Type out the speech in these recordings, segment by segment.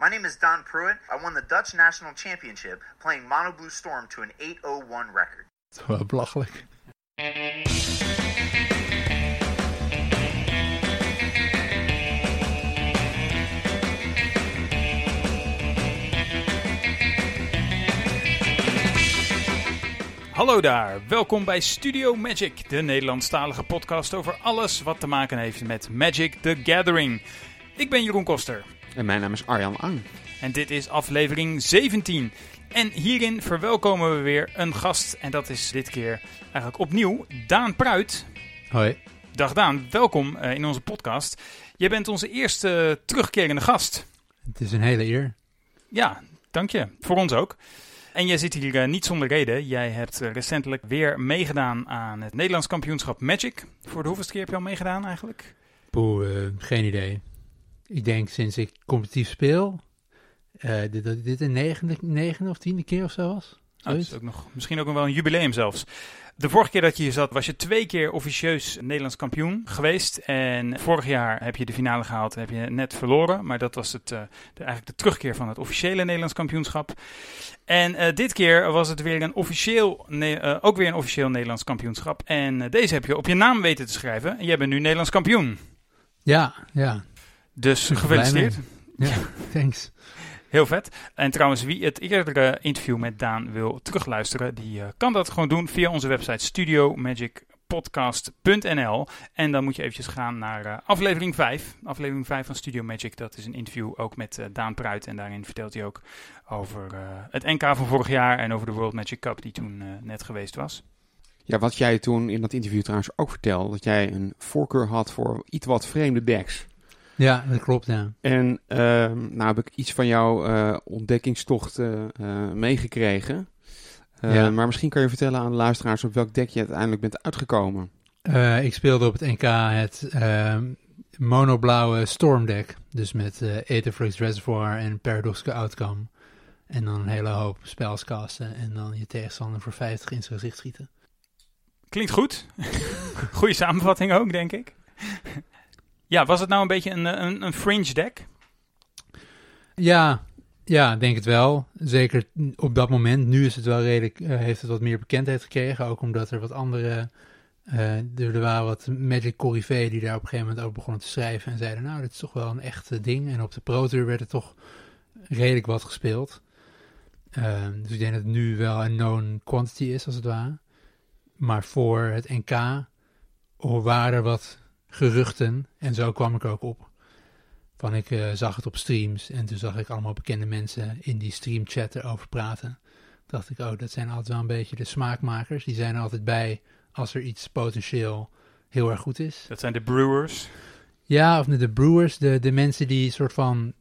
My name is Don Pruitt. I won the Dutch National Championship playing Mono Blue Storm to an 801 record. Wel belachelijk. Hallo daar, welkom bij Studio Magic, de Nederlandstalige podcast over alles wat te maken heeft met Magic the Gathering. Ik ben Jeroen Koster En mijn naam is Arjan Ang. en dit is aflevering 17. En hierin verwelkomen we weer een gast en dat is dit keer eigenlijk opnieuw Daan Pruit. Hoi. Dag Daan, welkom eh, in onze podcast. Jij bent onze eerste terugkerende gast. Het is een hele eer. Ja, dank je. Voor ons ook. En jij zit hier eh, niet zonder reden. Jij hebt eh, recentelijk weer meegedaan aan het Nederlands kampioenschap Magic. Voor de hoeveelste keer heb je al meegedaan eigenlijk? Poeh, eh, geen idee. Ik denk sinds ik competitief speel, dit, dat dit de negende, negende of tiende keer of zo was. Oh, dat is ook nog, misschien ook nog wel een jubileum zelfs. De vorige keer dat je hier zat, was je twee keer officieus Nederlands kampioen geweest. En vorig jaar heb je de finale gehaald en heb je net verloren. Maar dat was het, eh, de, eigenlijk de terugkeer van het officiële Nederlands kampioenschap. En eh, dit keer was het weer een officieel, ne- ook weer een officieel Nederlands kampioenschap. En deze heb je op je naam weten te schrijven. En jij bent nu Nederlands kampioen. Ja, ja. Dus Super gefeliciteerd. Ja, thanks. Heel vet. En trouwens, wie het eerdere interview met Daan wil terugluisteren, die eh, kan dat gewoon doen via onze website studiomagicpodcast.nl. En dan moet je eventjes gaan naar eh, aflevering 5. Aflevering 5 van Studio Magic, dat is een interview ook met eh, Daan Pruit. En daarin vertelt hij ook over het NK van vorig jaar en over de World Magic Cup die toen net geweest was. Ja, wat jij toen in dat interview trouwens ook vertelde, dat jij een voorkeur had voor iets wat vreemde decks. Ja, dat klopt, ja. En ehm, nou heb ik iets van jouw eh, ontdekkingstocht eh, eh, meegekregen. Eh, Ja. Maar misschien kan je vertellen aan de luisteraars op welk deck je uiteindelijk bent uitgekomen. Eh, ik speelde op het NK het ehm monoblauwe Storm deck. Dus met eh Aetherflux Reservoir en Paradoxical Outcome. En dan een hele hoop spells casten en dan je tegenstander voor 50 in zijn gezicht schieten. Klinkt goed. Goede samenvatting ook, denk ik. Ja, was het nou een beetje een, eh, een, een fringe deck? Ja, ja, denk het wel. Zeker op dat moment. Nu is het wel redelijk, eh, heeft het wat meer bekendheid gekregen. Ook omdat er wat andere, eh, er, waren wat Magic Corrivé die daar op een gegeven moment over begonnen te schrijven. En zeiden, nou, dit is toch wel een echt ding. En op de Pro Tour werd er toch redelijk wat gespeeld. Eh, dus ik denk dat het nu wel een known quantity is, als het ware. Maar voor het NK waren er wat geruchten. En zo kwam ik ook op. Van ik eh, zag het op streams en toen zag ik allemaal bekende mensen in die streamchat erover praten. Dacht ik, oh, dat zijn altijd wel een beetje de smaakmakers. Die zijn er altijd bij als er iets potentieel heel erg goed is. Dat zijn de Brewers. Ja, of de, de brewers, de, de mensen die soort van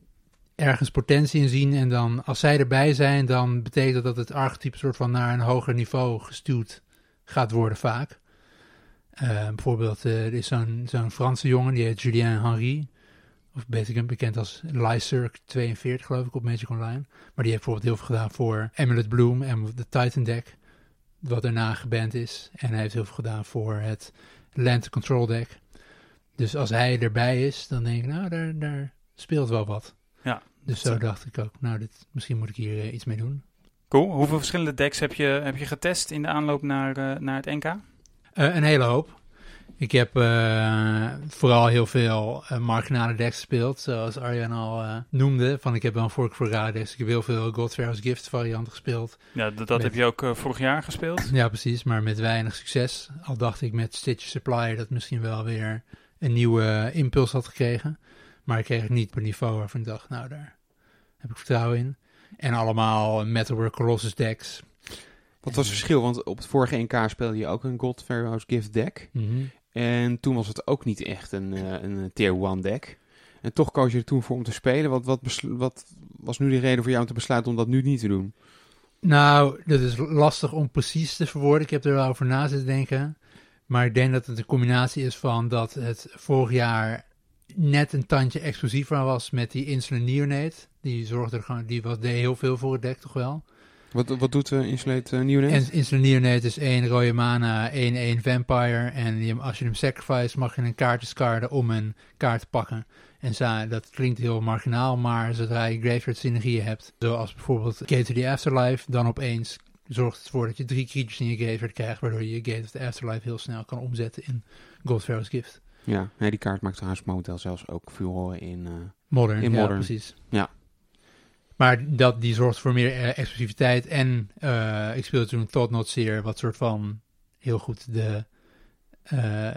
ergens potentie in zien. En dan als zij erbij zijn, dan betekent dat dat het archetype soort van naar een hoger niveau gestuurd gaat worden vaak. Eh, bijvoorbeeld, eh, er is zo'n zo'n Franse jongen, die heet Julien Henry. Of beter bekend als Lycirc 42, geloof ik, op Magic Online. Maar die heeft bijvoorbeeld heel veel gedaan voor Amulet Bloom en de Titan deck. Wat daarna geband is. En hij heeft heel veel gedaan voor het Land Control deck. Dus als hij erbij is, dan denk ik, nou, daar, daar speelt wel wat. Ja. Dus zo dacht ik ook, nou, dit, misschien moet ik hier eh, iets mee doen. Cool. Hoeveel verschillende decks heb je, heb je getest in de aanloop naar, eh, naar het NK? Eh, een hele hoop. Ik heb eh, vooral heel veel eh, marginale decks gespeeld, zoals Arjan al noemde. Van ik heb wel een vork voor rare decks. Ik heb heel veel Godfarrow's Gift varianten gespeeld. Ja, dat, Met- heb je ook vorig jaar gespeeld. Ja, precies, maar met weinig succes. Al dacht ik met Stitch Supply dat misschien wel weer een nieuwe impuls had gekregen. Maar ik kreeg het niet op een niveau waarvan ik dacht, nou, daar heb ik vertrouwen in. En allemaal Metalwork Colossus decks. Wat was het verschil? Want op het vorige NK speelde je ook een God Pharaoh's Gift deck. Mhm. En toen was het ook niet echt een, eh, een tier 1 deck. En toch koos je er toen voor om te spelen. Wat, wat, wat was nu de reden voor jou om te besluiten om dat nu niet te doen? Nou, dat is lastig om precies te verwoorden. Ik heb er wel over na zitten denken. Maar ik denk dat het een combinatie is van dat het vorig jaar net een tandje explosiever was met die Insulin Neonate. Die zorgde er gewoon, die was, deed heel veel voor het deck toch wel. Wat, wat doet uh, Insulate uh, Neonate? En Insulate Neonate is één rode mana, 1-1 vampire. En je, als je hem sacrifice mag je een kaart discarden om een kaart te pakken. En zo, dat klinkt heel marginaal, maar zodra je graveyard synergieën hebt, zoals bijvoorbeeld Gate to the Afterlife, dan opeens zorgt het ervoor dat je drie creatures in je graveyard krijgt, waardoor je Gate of the Afterlife heel snel kan omzetten in Goldpharaoh's Gift. Ja, nee, die kaart maakt trouwens momenteel zelfs ook furoren in, uh, modern, in ja, Modern. precies. Ja. Maar dat, die zorgt voor meer uh, exclusiviteit. En uh, ik speelde toen Thought Not Seer, wat soort van heel goed de, uh,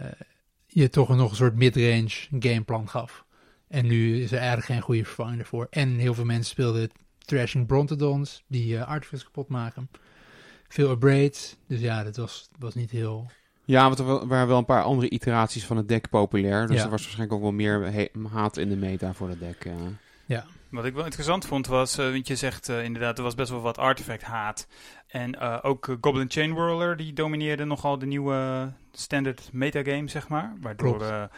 je toch nog een soort midrange gameplan gaf. En nu is er eigenlijk geen goede vervanging ervoor. En heel veel mensen speelden Trashing Brontodons, die uh, kapot maken. Veel Abrades, dus ja, dat was, was niet heel... Ja, want er waren wel een paar andere iteraties van het deck populair. Dus Ja. er was waarschijnlijk ook wel meer haat in de meta voor het deck. eh. Ja, Wat ik wel interessant vond was, eh, want je zegt eh, inderdaad, er was best wel wat artefact haat. En eh, ook Goblin Chain Whirler, die domineerde nogal de nieuwe standard metagame, zeg maar. Waardoor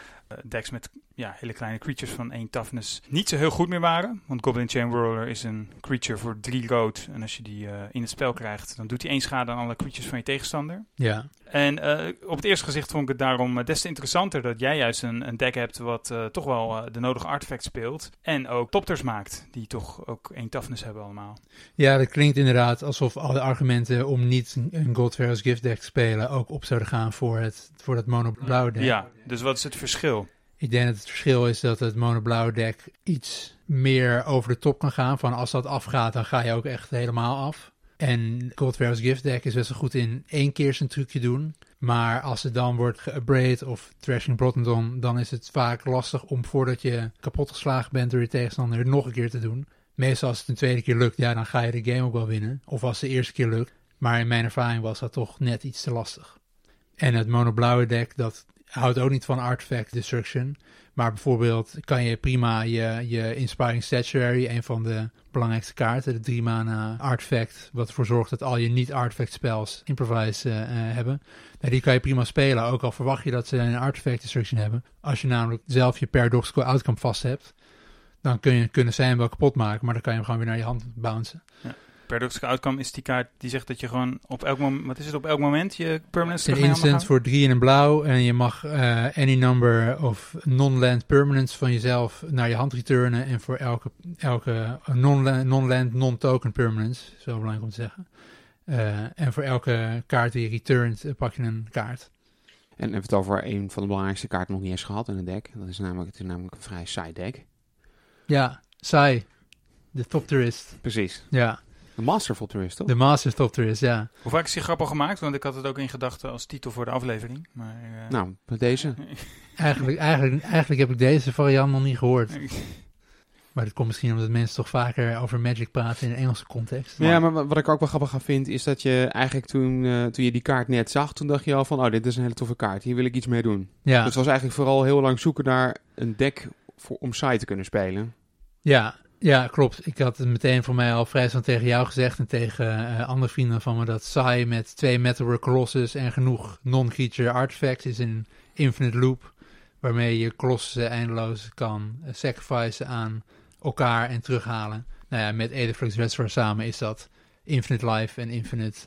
decks met ja, hele kleine creatures van één toughness niet zo heel goed meer waren. Want Goblin Chain Whirler is een creature voor drie rood. En als je die eh, in het spel krijgt, dan doet hij één schade aan alle creatures van je tegenstander. ja. En eh, op het eerste gezicht vond ik het daarom eh, des te interessanter dat jij juist een, een deck hebt wat eh, toch wel eh, de nodige artefacts speelt. En ook topters maakt, die toch ook één toughness hebben allemaal. ja, dat klinkt inderdaad alsof alle argumenten om niet een Goldpharaoh's Gift deck te spelen ook op zouden gaan voor, het, voor dat mono-blauwe deck. Ja, dus wat is het verschil? Ik denk dat het verschil is dat het mono-blauwe deck iets meer over de top kan gaan. Van als dat afgaat, dan ga je ook echt helemaal af. En Goldpharaoh's Gift deck is best wel goed in één keer zijn trucje doen. Maar als het dan wordt geupgrade of Thrashing Brotendon, dan is het vaak lastig om voordat je kapot geslagen bent door je tegenstander nog een keer te doen. Meestal als het een tweede keer lukt, ja, dan ga je de game ook wel winnen. Of als het de eerste keer lukt. Maar in mijn ervaring was dat toch net iets te lastig. En het mono-blauwe deck, dat houdt ook niet van artifact destruction. Maar bijvoorbeeld kan je prima je, je Inspiring Statuary, een van de belangrijkste kaarten, de drie mana artifact, wat ervoor zorgt dat al je niet-artifact spells improvise eh, hebben. Nou, die kan je prima spelen, ook al verwacht je dat ze een artifact destruction hebben. Als je namelijk zelf je paradoxical outcome vast hebt, dan kun je, kunnen zij hem wel kapot maken, maar dan kan je hem gewoon weer naar je hand bouncen. Paradoxical Outcome is die kaart die zegt dat je gewoon op elk moment, wat is het, op elk moment je permanence is terug een instant voor drie in een blauw en je mag eh, any number of non-land permanents van jezelf naar je hand returnen en voor elke, elke non-land, non-land, non-token permanents, zo belangrijk om te zeggen. Eh, en voor elke kaart die je returnt, eh, pak je een kaart. En we hebben het over een van de belangrijkste kaarten nog niet eens gehad in het deck. Dat is namelijk, het is namelijk een vrij saai deck. Ja, saai. De top tourist. Precies. Ja, Masterful Tourist, toch? de master top tourist, ja. Hoe vaak is die grap al gemaakt? Want ik had het ook in gedachten als titel voor de aflevering. Maar, eh, Nou, met deze. Eigenlijk, eigenlijk, eigenlijk heb ik deze variant nog niet gehoord. Maar dat komt misschien omdat mensen toch vaker over Magic praten in een Engelse context. Ja, maar wa- wat ik ook wel grappig aan vind, is dat je eigenlijk toen, eh, toen je die kaart net zag, toen dacht je al van, oh, dit is een hele toffe kaart. Hier wil ik iets mee doen. Ja. Dus het was eigenlijk vooral heel lang zoeken naar een deck voor, om saai te kunnen spelen. Ja, ja, klopt. Ik had het meteen voor mij al vrij snel tegen jou gezegd en tegen eh, andere vrienden van me dat Sai met twee Metalwork Colossus en genoeg non-creature artifacts is een infinite loop waarmee je Colossus eindeloos kan eh, sacrificen aan elkaar en terughalen. Nou ja, met Aetherflux Reservoir samen is dat infinite life en infinite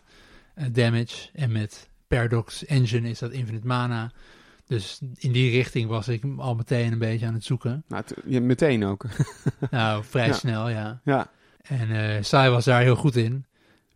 eh, damage en met Paradox Engine is dat infinite mana. Dus in die richting was ik al meteen een beetje aan het zoeken. Nou, je, meteen ook. Nou, vrij Ja. snel, ja. ja. En eh Sai was daar heel goed in.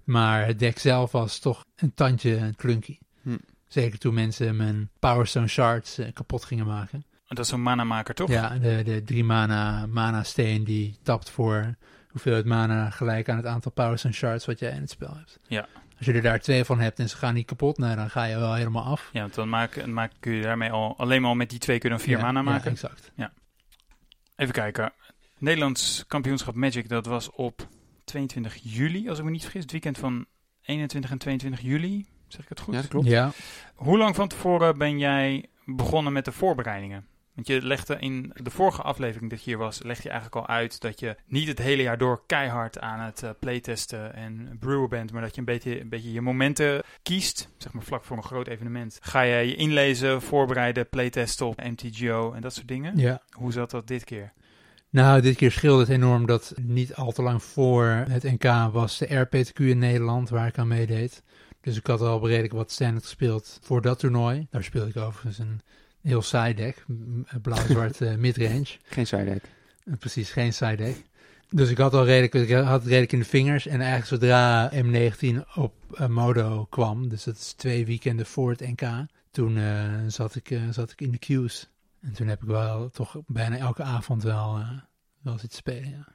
Maar het deck zelf was toch een tandje clunky. Hm. Zeker toen mensen mijn Power Stone Shards eh, kapot gingen maken. Dat is een mana-maker, toch? Ja, de, de drie mana, mana steen die tapt voor hoeveelheid mana gelijk aan het aantal Power Stone Shards wat jij in het spel hebt. Ja. Als je er daar twee van hebt en ze gaan niet kapot, nou, dan ga je wel helemaal af. Ja, want dan maak, maak, kun je daarmee al, alleen maar met die twee kunnen vier Ja, mana ja, maken. exact. Even kijken. Nederlands kampioenschap Magic, dat was op 22 juli, als ik me niet vergis. Het weekend van 21 en 22 juli. Zeg ik het goed? ja, dat klopt. Ja, Hoe lang van tevoren ben jij begonnen met de voorbereidingen? Want je legde in de vorige aflevering dat je hier was, legde je eigenlijk al uit dat je niet het hele jaar door keihard aan het eh, playtesten en brewen bent, maar dat je een beetje, een beetje je momenten kiest, zeg maar vlak voor een groot evenement. Ga je je inlezen, voorbereiden, playtesten op MTGO en dat soort dingen? ja. Hoe zat dat dit keer? Nou, dit keer scheelde het enorm dat niet al te lang voor het NK was de RPTQ in Nederland, waar ik aan meedeed. Dus ik had al redelijk wat standard gespeeld voor dat toernooi. Daar speelde ik overigens een heel saai deck, blauw-zwart eh, midrange. Geen sidek. Eh, Precies, geen side deck. Dus ik had al redelijk, ik had het redelijk in de vingers. En eigenlijk zodra M19 op eh, Modo kwam, dus dat is twee weekenden voor het NK, toen zat, ik, zat ik in de queues. En toen heb ik wel toch bijna elke avond wel, wel zitten spelen, ja.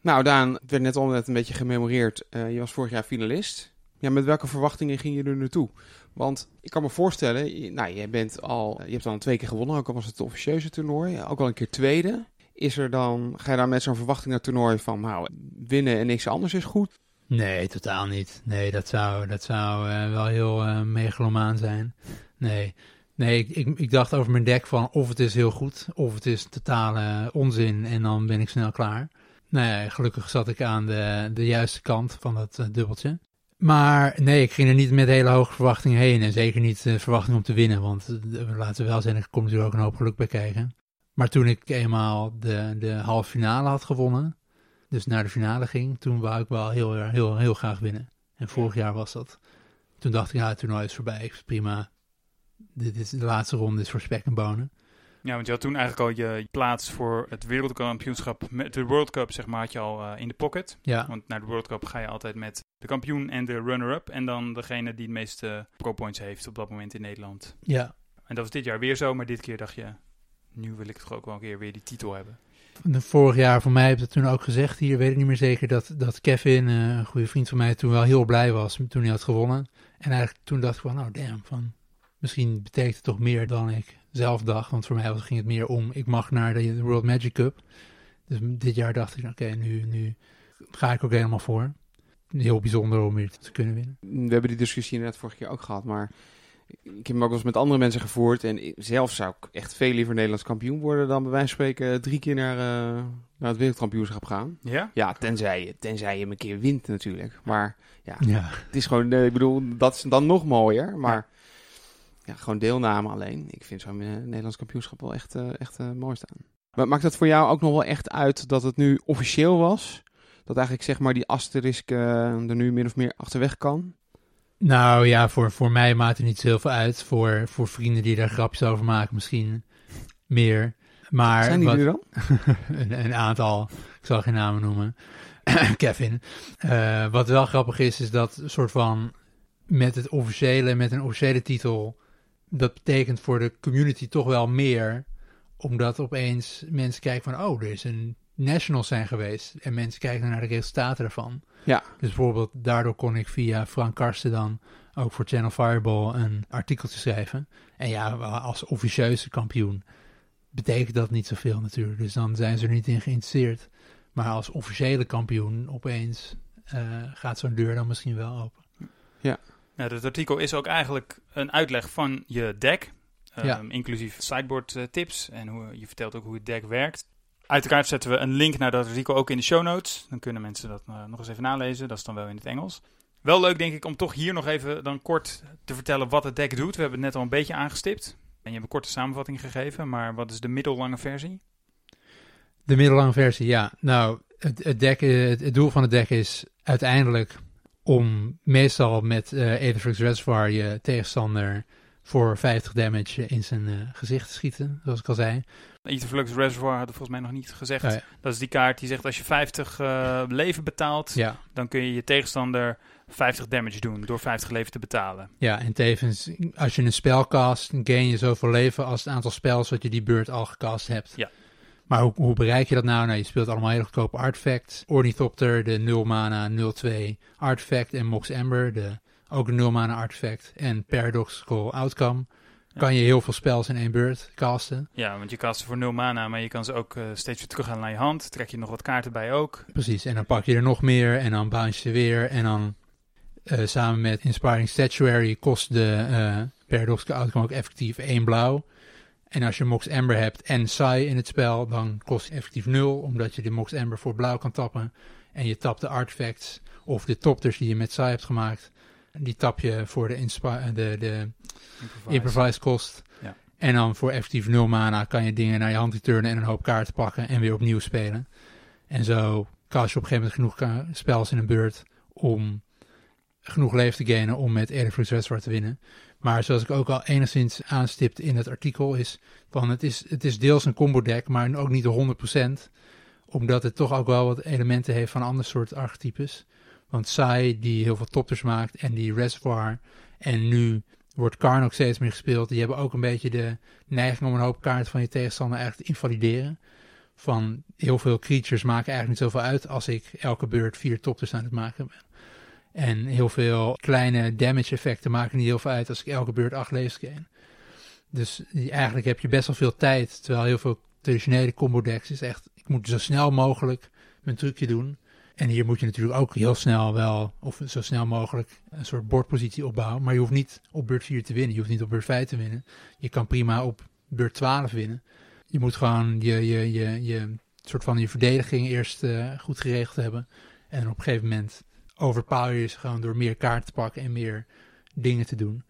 Nou, Daan, het werd net al net een beetje gememoreerd. Je was vorig jaar finalist. Ja, met welke verwachtingen ging je er naartoe? Want ik kan me voorstellen, je- nou, jij bent al, je hebt al twee keer gewonnen, ook al was het het officieuze toernooi, ook al een keer tweede. Is er dan, ga je daar met zo'n verwachting naar het toernooi van, nou, winnen en niks anders is goed? Nee, totaal niet. Nee, dat zou, dat zou eh, wel heel eh, megalomaan zijn. Nee, nee ik, ik, dacht over mijn deck van of het is heel goed, of het is totale onzin en dan ben ik snel klaar. Ja, gelukkig zat ik aan de, de juiste kant van dat eh, dubbeltje. Maar nee, ik ging er niet met hele hoge verwachtingen heen. En zeker niet de verwachting om te winnen. Want eh, laten we wel zijn, er komt natuurlijk ook een hoop geluk bij kijken. Maar toen ik eenmaal de, de halve finale had gewonnen, dus naar de finale ging, toen wou ik wel heel, heel, heel graag winnen. En vorig jaar was dat. Toen dacht ik, ja, het toernooi is voorbij. Prima. Dit is de laatste ronde is voor spek en bonen. Ja, want je had toen eigenlijk al je plaats voor het wereldkampioenschap, met de World Cup zeg maar, had je al eh, in de pocket. Ja, Want naar de World Cup ga je altijd met de kampioen en de runner-up. En dan degene die het meeste pro-points heeft op dat moment in Nederland. ja. En dat was dit jaar weer zo, maar dit keer dacht je, nu wil ik toch ook wel een keer weer die titel hebben. Vorig jaar voor mij heb ik het toen ook gezegd. Hier weet ik niet meer zeker dat, dat Kevin, eh, een goede vriend van mij, toen wel heel blij was toen hij had gewonnen. En eigenlijk toen dacht ik van, nou damn, van, misschien betekent het toch meer dan ik zelf dacht. Want voor mij ging het meer om, ik mag naar de World Magic Cup. Dus dit jaar dacht ik, oké, nu, nu ga ik ook helemaal voor. Heel bijzonder om weer te kunnen winnen. We hebben die discussie inderdaad vorige keer ook gehad, maar ik heb hem ook wel eens met andere mensen gevoerd. En ik- zelf zou ik echt veel liever Nederlands kampioen worden dan bij wijze van spreken drie keer naar, eh, naar het wereldkampioenschap gaan. Ja? Ja, tenzij je, tenzij je hem een keer wint natuurlijk. Maar Ja, het is gewoon, eh, ik bedoel, dat is dan nog mooier. Maar ja, gewoon deelname alleen. Ik vind zo'n eh, Nederlands kampioenschap wel echt, eh, echt eh, mooi staan. Maar maakt het voor jou ook nog wel echt uit dat het nu officieel was? Dat eigenlijk zeg maar die asterisk er nu min of meer achterweg kan? Nou ja, voor, voor mij maakt het niet zo heel veel uit. Voor, voor vrienden die daar grapjes over maken, misschien meer. Maar Zijn die wat- dan? een, een aantal, ik zal geen namen noemen. Kevin. Wat wel grappig is, is dat soort van met het officiële, met een officiële titel, dat betekent voor de community toch wel meer, omdat opeens mensen kijken van, oh, er is een nationals zijn geweest en mensen kijken naar de resultaten ervan. Ja. Dus bijvoorbeeld daardoor kon ik via Frank Karsten dan ook voor Channel Fireball een artikeltje schrijven. En ja, als officieuze kampioen betekent dat niet zoveel natuurlijk. Dus dan zijn ze er niet in geïnteresseerd. Maar als officiële kampioen opeens eh, gaat zo'n deur dan misschien wel open. Nou, dat artikel is ook eigenlijk een uitleg van je deck. ehm, Ja. Inclusief sideboard eh, tips. En hoe, je vertelt ook hoe het deck werkt. Uiteraard zetten we een link naar dat artikel ook in de show notes. Dan kunnen mensen dat eh, nog eens even nalezen. Dat is dan wel in het Engels. Wel leuk denk ik om toch hier nog even dan kort te vertellen wat het deck doet. We hebben het net al een beetje aangestipt. En je hebt een korte samenvatting gegeven. Maar wat is de middellange versie? De middellange versie, ja. Nou, het, het, deck, eh, het, het doel van het deck is uiteindelijk om meestal met eh Aetherflux Reservoir je tegenstander voor 50 damage in zijn eh, gezicht te schieten, zoals ik al zei. Etherflux Reservoir hadden we volgens mij nog niet gezegd. Oh ja. Dat is die kaart die zegt als je 50 eh, leven betaalt, Ja, dan kun je je tegenstander 50 damage doen door 50 leven te betalen. ja, en tevens, als je een spel cast, gain je zoveel leven als het aantal spels wat je die beurt al gecast hebt. Ja. Maar hoe, hoe bereik je dat nou? Nou, je speelt allemaal hele goedkope artefacts. Ornithopter, de 0 mana 0-2 artefact. En Mox Amber, de, ook een 0 mana artefact. En Paradoxical Outcome. Ja. Kan je heel veel spels in één beurt casten. Ja, want je cast ze voor 0 mana, maar je kan ze ook eh, steeds weer terug gaan naar je hand. Trek je nog wat kaarten bij ook. Precies, en dan pak je er nog meer en dan bounce je weer. En dan eh, samen met Inspiring Statuary kost de eh Paradoxical Outcome ook effectief één blauw. En als je Mox Amber hebt en Sai in het spel, dan kost het effectief 0, omdat je de Mox Amber voor blauw kan tappen. En je tapt de artifacts of de topters die je met Sai hebt gemaakt. Die tap je voor de, inspi- de, de Improvise. improvised kost. Ja. En dan voor effectief 0 mana kan je dingen naar je hand returnen en een hoop kaarten pakken en weer opnieuw spelen. En zo kast je op een gegeven moment genoeg spels in een beurt om genoeg leven te gainen om met Ereflux Redstart te winnen. Maar zoals ik ook al enigszins aanstipte in het artikel is van het is, het is deels een combo deck, maar ook niet de 100%. Omdat het toch ook wel wat elementen heeft van ander soort archetypes. Want Sai, die heel veel topters maakt, en die Reservoir. En nu wordt Karn ook steeds meer gespeeld. Die hebben ook een beetje de neiging om een hoop kaarten van je tegenstander eigenlijk te invalideren. Van heel veel creatures maken eigenlijk niet zoveel uit als ik elke beurt vier topters aan het maken ben. En heel veel kleine damage effecten maken niet heel veel uit als ik elke beurt acht levens gain. Dus eigenlijk heb je best wel veel tijd. Terwijl heel veel traditionele combo decks is echt, ik moet zo snel mogelijk mijn trucje doen. En hier moet je natuurlijk ook heel snel wel, of zo snel mogelijk, een soort bordpositie opbouwen. Maar je hoeft niet op beurt 4 te winnen. Je hoeft niet op beurt 5 te winnen. Je kan prima op beurt 12 winnen. Je moet gewoon je, je, je, je soort van je verdediging eerst eh, goed geregeld hebben. En op een gegeven moment overpower je ze gewoon door meer kaarten te pakken en meer dingen te doen.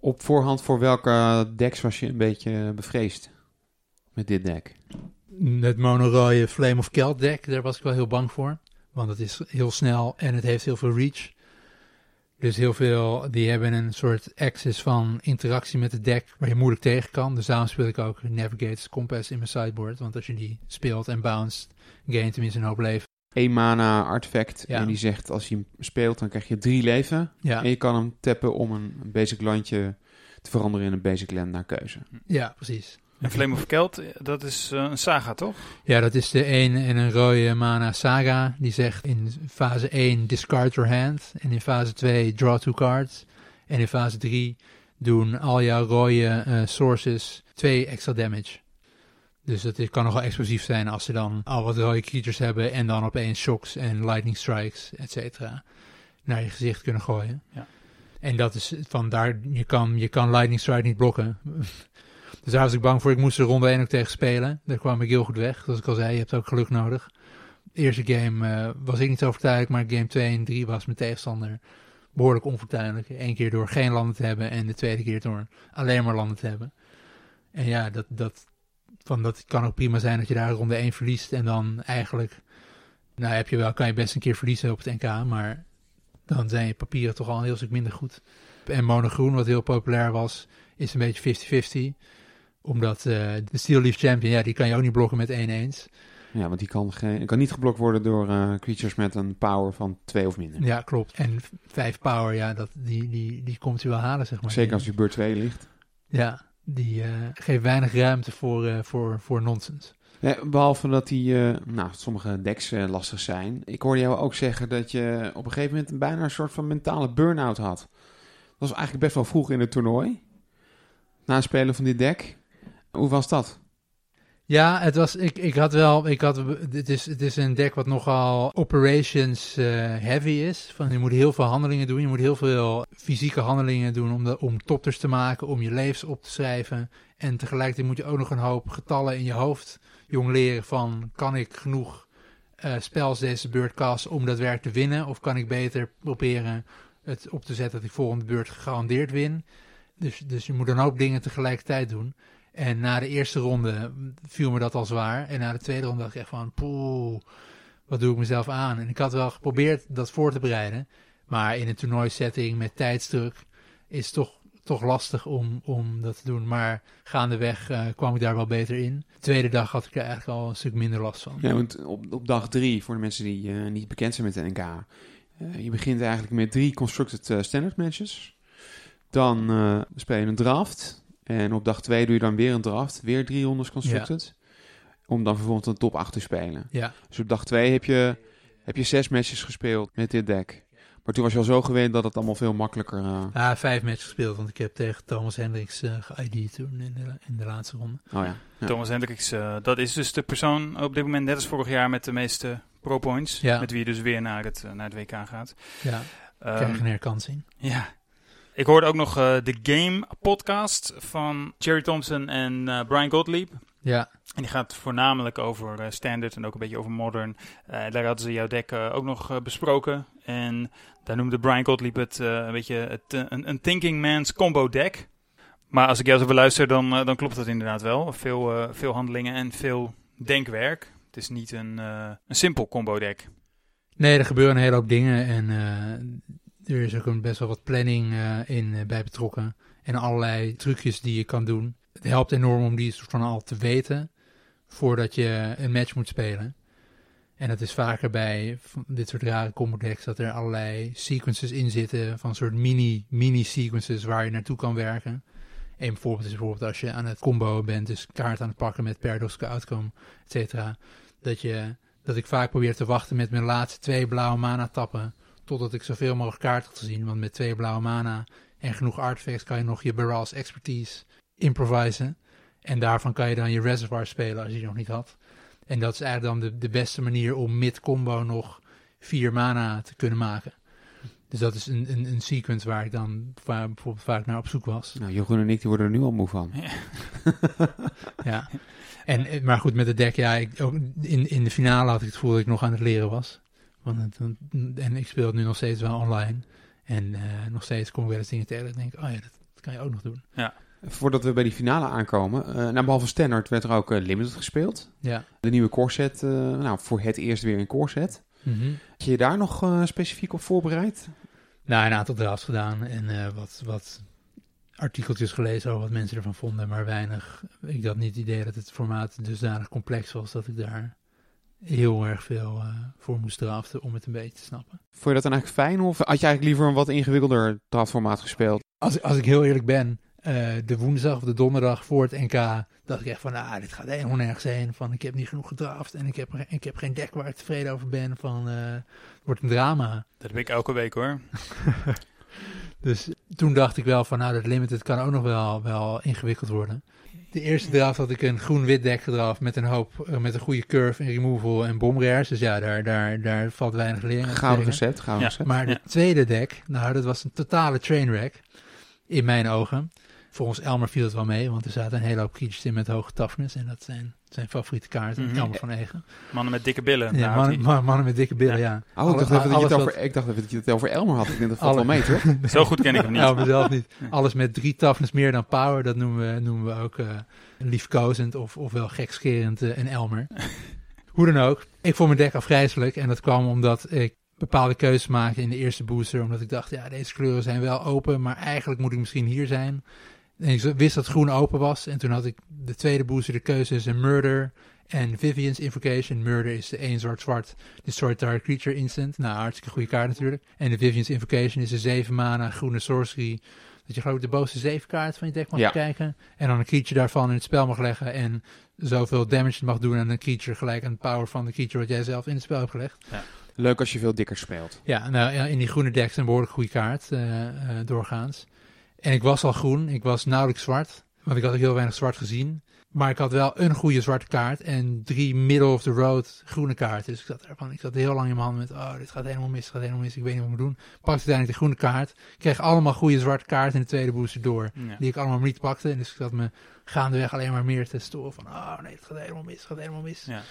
Op voorhand voor welke decks was je een beetje bevreesd met dit deck? Het mono-rode Flame of Kelt deck, daar was ik wel heel bang voor. Want het is heel snel en het heeft heel veel reach. Dus heel veel, die hebben een soort access van interactie met het deck waar je moeilijk tegen kan. Dus daarom speel ik ook Navigator's Compass in mijn sideboard. Want als je die speelt en bounced, gain tenminste een hoop leven. 1 mana artefact. Ja. En die zegt als je hem speelt, dan krijg je drie leven. Ja, En je kan hem tappen om een, een basic landje te veranderen in een basic land naar keuze. ja precies. En Flame of Kelt, dat is eh, een saga, toch? Ja, dat is de 1 en een rode mana saga. Die zegt in fase 1 discard your hand. En in fase 2 draw two cards. En in fase 3 doen al jouw rode eh, sources 2 extra damage. Dus het kan nogal explosief zijn als ze dan al wat rode creatures hebben. En dan opeens shocks en lightning strikes, et cetera, naar je gezicht kunnen gooien. Ja. En dat is van daar, je kan, je kan lightning strike niet blokken. Dus daar was ik bang voor. Ik moest er ronde 1 ook tegen spelen. Daar kwam ik heel goed weg. Zoals ik al zei, je hebt ook geluk nodig. De eerste game eh, was ik niet zo overtuigd, maar game 2 en 3 was mijn tegenstander behoorlijk onfortuinlijk. Eén keer door geen landen te hebben en de tweede keer door alleen maar landen te hebben. En ja, dat, dat, van dat kan ook prima zijn dat je daar ronde 1 verliest en dan eigenlijk, nou heb je wel, kan je best een keer verliezen op het NK, maar dan zijn je papieren toch al een heel stuk minder goed. En monogroen, wat heel populair was, is een beetje 50-50 omdat eh, de Steel Leaf Champion, ja, die kan je ook niet blokken met 1 eens. Ja, want die kan, geen, kan niet geblokt worden door eh, creatures met een power van 2 of minder. Ja, klopt. En 5 power, ja, dat, die, die, die komt hij wel halen, zeg maar. Zeker als je beurt 2 ligt. Ja, die eh, geeft weinig ruimte voor, eh, voor, voor nonsens. Nee, behalve dat die, eh, nou, sommige decks lastig zijn. Ik hoorde jou ook zeggen dat je op een gegeven moment bijna een soort van mentale burn-out had. Dat was eigenlijk best wel vroeg in het toernooi. Na het spelen van dit deck. Hoe was dat? Ja, het was, ik, ik had wel, ik had, het is, het is een deck wat nogal operations eh, heavy is. Van, je moet heel veel handelingen doen, je moet heel veel fysieke handelingen doen om, de, om topters te maken, om je levens op te schrijven. En tegelijkertijd moet je ook nog een hoop getallen in je hoofd jong leren van, kan ik genoeg eh, spels deze beurt casten om dat werk te winnen? Of kan ik beter proberen het op te zetten dat ik volgende beurt gegarandeerd win? Dus, dus je moet een hoop dingen tegelijkertijd doen. En na de eerste ronde viel me dat al zwaar. En na de tweede ronde dacht ik echt van, poeh, wat doe ik mezelf aan? En ik had wel geprobeerd dat voor te bereiden. Maar in een toernooisetting met tijdsdruk is het toch, toch lastig om, om dat te doen. Maar gaandeweg uh, kwam ik daar wel beter in. De tweede dag had ik er eigenlijk al een stuk minder last van. Ja, want op, op dag drie, voor de mensen die uh, niet bekend zijn met de NK... Uh, je begint eigenlijk met drie constructed standard matches. Dan speel je een draft. En op dag 2 doe je dan weer een draft. Weer drie rondes constructed. Ja. Om dan vervolgens een top 8 te spelen. Ja. Dus op dag 2 heb je, heb je zes matches gespeeld met dit deck. Maar toen was je al zo gewend dat het allemaal veel makkelijker... Uh... Ja, vijf matches gespeeld. Want ik heb tegen Thomas Hendricks uh, ge-ID toen in de, in de laatste ronde. Oh ja. ja. Thomas Hendricks, uh, dat is dus de persoon op dit moment, net als vorig jaar, met de meeste pro-points. Ja. Met wie je dus weer naar het, naar het WK gaat. Ja, um, krijg een herkansing. Ja. Ik hoorde ook nog uh, de Game podcast van Jerry Thompson en uh, Brian Gottlieb. Ja. En die gaat voornamelijk over uh, standard en ook een beetje over modern. Uh, daar hadden ze jouw deck uh, ook nog besproken. En daar noemde Brian Gottlieb het een beetje het, een, een Thinking Man's combo deck. Maar als ik jou zo beluister, dan, eh, dan klopt dat inderdaad wel. Veel, eh, veel handelingen en veel denkwerk. Het is niet een, eh, een simpel combo deck. Nee, er gebeuren een hele hoop dingen en eh, er is ook een best wel wat planning eh, in eh, bij betrokken. En allerlei trucjes die je kan doen. Het helpt enorm om die soort van al te weten voordat je een match moet spelen. En dat is vaker bij dit soort rare combo decks dat er allerlei sequences in zitten van soort mini, mini sequences waar je naartoe kan werken. Een voorbeeld is bijvoorbeeld als je aan het combo bent, dus kaart aan het pakken met paradoxical outcome, et cetera. Dat, je, dat ik vaak probeer te wachten met mijn laatste twee blauwe mana tappen, totdat ik zoveel mogelijk kaarten heb gezien. Want met twee blauwe mana en genoeg artifacts kan je nog je Baral's expertise improvisen. En daarvan kan je dan je reservoir spelen als je die nog niet had. En dat is eigenlijk dan de, de beste manier om mid-combo nog vier mana te kunnen maken. Dus dat is een, een, een sequence waar ik dan va- bijvoorbeeld vaak naar op zoek was. Nou, Jeroen en ik die worden er nu al moe van. Ja. En, maar goed, met het deck, ja, ik, ook in, in de finale had ik het gevoel dat ik nog aan het leren was. Want het, en ik speel het nu nog steeds wel online. En eh, nog steeds kom ik wel eens dingen tegen. En denk ik, oh ja, dat, dat kan je ook nog doen. Voordat we bij die finale aankomen, eh nou, behalve Standard werd er ook eh, Limited gespeeld. Ja. De nieuwe core set, eh, nou, voor het eerst weer een core set. Mhm. Had je je daar nog eh, specifiek op voorbereid? Nou, een aantal drafts gedaan en eh, wat, wat artikeltjes gelezen over wat mensen ervan vonden, maar weinig. Ik had niet het idee dat het formaat dusdanig complex was dat ik daar heel erg veel eh, voor moest draften om het een beetje te snappen. Vond je dat dan eigenlijk fijn of had je eigenlijk liever een wat ingewikkelder draftformaat gespeeld? Als, als ik heel eerlijk ben, eh, de woensdag of de donderdag voor het NK, dacht ik echt van, ah, dit gaat helemaal nergens heen. Van, ik heb niet genoeg gedraft en ik heb, ik heb geen deck waar ik tevreden over ben. Van, eh, het wordt een drama. Dat heb ik elke week hoor. Dus toen dacht ik wel van, nou, dat limited kan ook nog wel, wel ingewikkeld worden. De eerste draft had ik een groen-wit deck gedraft met een hoop, eh, met een goede curve en removal en bomb rares. Dus ja, daar, daar, daar valt weinig te Gouden recept, gouden Ja. recept. Maar de Ja. tweede deck, nou, dat was een totale trainwreck. In mijn ogen. Volgens Elmer viel het wel mee, want er zaten een hele hoop creatures in met hoge toughness. En dat zijn zijn favoriete kaarten. Mhm. Elmer van Egen. Mannen met dikke billen. Ja, mannen, man- mannen met dikke billen, ja. Oh, ik dacht, dat je het over, wat- ik dacht even dat je het over Elmer had. Ik denk dat valt wel mee, toch? Zo goed ken ik hem niet. Elmer zelf niet. Alles met drie toughness meer dan power, dat noemen we, noemen we ook eh, liefkozend of, ofwel gekscherend eh, een Elmer. Hoe dan ook, ik vond mijn deck afgrijzelijk. En dat kwam omdat ik bepaalde keuzes maakte in de eerste booster. Omdat ik dacht, ja, deze kleuren zijn wel open, maar eigenlijk moet ik misschien hier zijn. En ik wist dat groen open was. En toen had ik de tweede booster de keuze tussen Murder en Vivian's Invocation. Murder is de 1 zwart-zwart Destroy Target Creature instant. Nou, hartstikke goede kaart natuurlijk. En de Vivian's Invocation is een 7 mana groene sorcery. Dat je geloof ik de bovenste 7 kaarten van je deck mag Ja. kijken. En dan een creature daarvan in het spel mag leggen. En zoveel damage mag doen aan een creature gelijk aan de power van de creature wat jij zelf in het spel hebt gelegd. Leuk als je veel dikker speelt. Ja, nou ja, in die groene decks een behoorlijk goede kaart eh, eh, doorgaans. En ik was al groen, ik was nauwelijks zwart, want ik had ook heel weinig zwart gezien. Maar ik had wel een goede zwarte kaart en drie middle of the road groene kaarten. Dus ik zat ervan, ik zat heel lang in mijn handen met, oh, dit gaat helemaal mis, dit gaat helemaal mis, ik weet niet wat ik moet doen. Pakte uiteindelijk de groene kaart, kreeg allemaal goede zwarte kaarten in de tweede booster door. Ja. Die ik allemaal niet pakte. En dus ik zat me gaandeweg alleen maar meer te storen van, oh nee, het gaat helemaal mis, het gaat helemaal mis. Ja.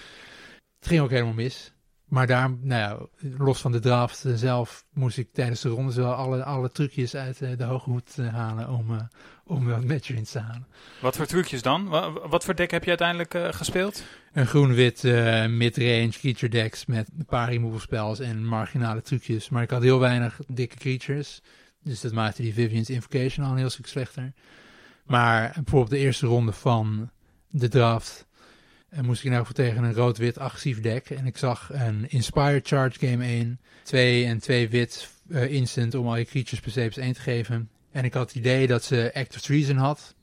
Het ging ook helemaal mis. Maar daar, nou ja, los van de draft zelf, moest ik tijdens de rondes wel alle, alle trucjes uit eh, de hoge hoed eh, halen om, eh om wel matchwins te halen. Wat voor trucjes dan? Wa- Wat voor deck heb je uiteindelijk gespeeld? Een groen-wit eh, mid-range creature decks met een paar removal spells en marginale trucjes. Maar ik had heel weinig dikke creatures. Dus dat maakte die Vivian's Invocation al een heel stuk slechter. Maar bijvoorbeeld de eerste ronde van de draft eh, moest ik elk geval tegen een rood-wit agressief deck. En ik zag een Inspire Charge game 1. 2 en 2 wit eh, instant om al je creatures per se 1 te geven. En ik had het idee dat ze Act of Treason had.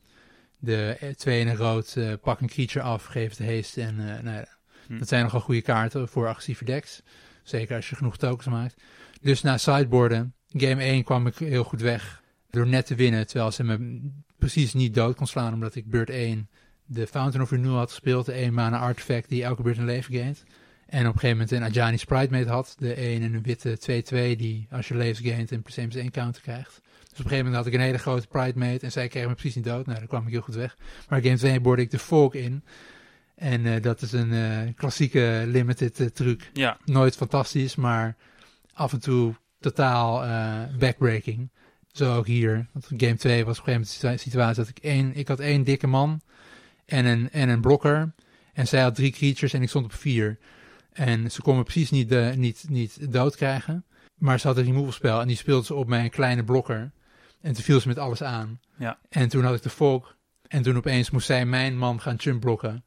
De eh, 2 en een rood eh, pak een creature af, geef het haste. En eh, nou ja, Hm. dat zijn nogal goede kaarten voor agressieve decks. Zeker als je genoeg tokens maakt. Dus na sideboarden, game 1 kwam ik heel goed weg. Door net te winnen, terwijl ze me precies niet dood kon slaan. Omdat ik beurt 1 de Fountain of Renewal had gespeeld. De 1 mana artifact die elke beurt een leven gaint. En op een gegeven moment een Ajani Sprite Mate had. De 1 en een witte 2-2 die als je leves gaint en per se 1 counter krijgt. Dus op een gegeven moment had ik een hele grote Pride Mate en zij kreeg me precies niet dood. Nou, daar kwam ik heel goed weg. Maar game 2 boorde ik de Folk in. En eh, dat is een eh, klassieke limited eh, truc. Ja, Nooit fantastisch, maar af en toe totaal backbreaking. Zo ook hier. Want game 2 was op een gegeven moment de situatie dat ik één... Ik had één dikke man en een, en een blokker. En zij had drie creatures en ik stond op vier. En ze kon me precies niet, de, niet, niet dood krijgen. Maar ze had een removal spel en die speelde ze op mijn kleine blokker. En toen viel ze met alles aan. Ja. En toen had ik de volk. En toen opeens moest zij mijn man gaan jump blokken.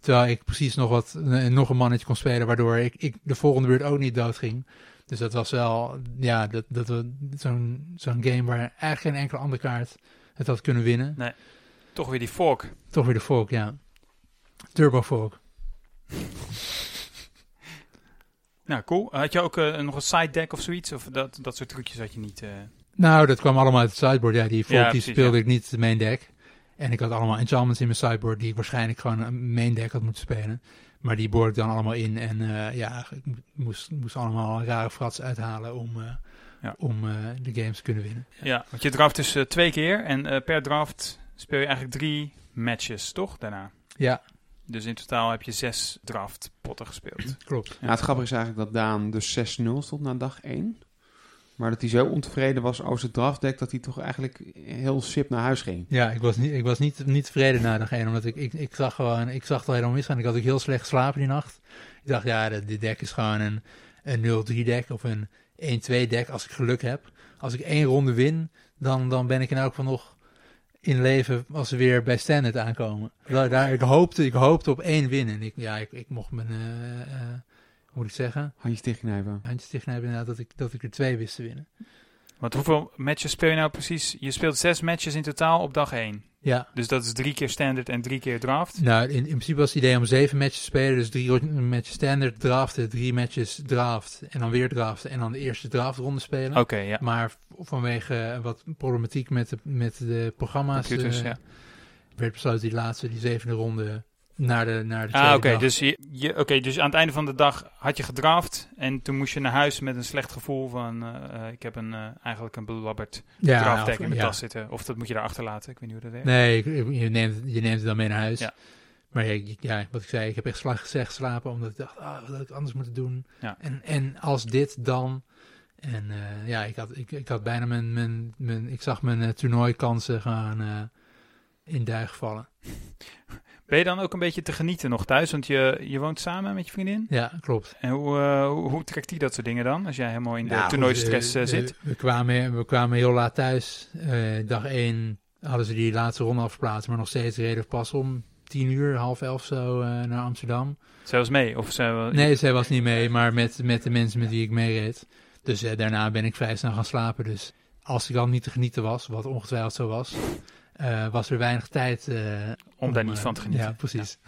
Terwijl ik precies nog, wat, eh, nog een mannetje kon spelen, waardoor ik, ik de volgende beurt ook niet dood ging. Dus dat was wel, ja, dat, dat, zo'n zo'n game waar eigenlijk geen enkele andere kaart het had kunnen winnen. Toch weer die fork. Toch weer de volk, ja. Turbo volk. Nou, cool. Had je ook eh, nog een side deck of zoiets? Of dat, dat soort trucjes had je niet? eh, Nou, dat kwam allemaal uit het sideboard. Ja, die Ja, die precies, speelde ja. ik niet de main deck. En ik had allemaal enchantments in mijn sideboard die ik waarschijnlijk gewoon een main deck had moeten spelen. Maar die boor ik dan allemaal in. En eh, ja, ik mo- moest, moest allemaal rare frats uithalen om, eh, Ja. om eh, de games te kunnen winnen. ja. want je draft dus eh, twee keer. En eh, per draft speel je eigenlijk drie matches, toch? Daarna. Ja, Dus in totaal heb je zes draftpotten gespeeld. klopt. Ja, het grappige is eigenlijk dat Daan dus 6-0 stond na dag 1. Maar dat hij zo ontevreden was over zijn draftdeck dat hij toch eigenlijk heel sip naar huis ging. Ja, ik was niet, ik was niet, niet tevreden na dag één, omdat ik, ik, ik zag gewoon, ik zag het al helemaal misgaan. Ik had ook heel slecht geslapen die nacht. Ik dacht, ja, dit dit deck is gewoon een, een 0-3 deck of een 1-2 deck als ik geluk heb. Als ik één ronde win, dan, dan ben ik in elk geval nog in leven als ze weer bij standard aankomen. Daar, daar, ik, hoopte, ik hoopte op één win en ik, ja, ik, ik mocht mijn, eh, eh, hoe moet ik zeggen, Handjes dichtknijpen. handjes dichtknijpen inderdaad dat ik, dat ik er twee wist te winnen. Want hoeveel matches speel je nou precies? Je speelt zes matches in totaal op dag één. Ja, Dus dat is drie keer standard en drie keer draft. Nou, in, in principe was het idee om zeven matches te spelen. Dus drie matches standard, draften, drie matches draft. En dan weer draften. En dan de eerste draftronde spelen. Oké, ja. Maar vanwege wat problematiek met de, met de programma's... Computers, eh, ja. werd besloten die laatste, die zevende ronde, naar de, naar de Ah, oké. Dus, je, je, oké, dus aan het einde van de dag had je gedraft. En toen moest je naar huis met een slecht gevoel van... eh, eh, ik heb een, eh, eigenlijk een belabberd ja, draftdeck in mijn ja. tas zitten. Of dat moet je daar achterlaten. Ik weet niet hoe dat werkt. Nee, je neemt, je neemt het dan mee naar huis. Ja. Maar ja, ja, wat ik zei, ik heb echt slag gezegd slapen, omdat ik dacht, ah, wat had ik anders moeten doen? Ja. En, en als dit dan... En ja, ik had, ik, ik had bijna mijn, mijn, mijn... Ik zag mijn toernooikansen gaan in duig vallen. Ben je dan ook een beetje te genieten nog thuis? Want je, je woont samen met je vriendin. Ja, klopt. En hoe, eh, hoe, hoe trekt die dat soort dingen dan? Als jij helemaal in de Nou, toernooistress eh, zit. we, kwamen, we kwamen heel laat thuis. Eh, dag één hadden ze die laatste ronde afgeplaatst, maar nog steeds reden we pas om tien uur, half elf zo naar Amsterdam. Zij was mee? Of zij wa- Nee, zij was niet mee, maar met, met de mensen met wie ik meereed. Dus daarna ben ik vrij snel gaan slapen. Dus als ik dan niet te genieten was, wat ongetwijfeld zo was, eh, was er weinig tijd eh, Om daar niet eh, van te genieten. Ja, precies.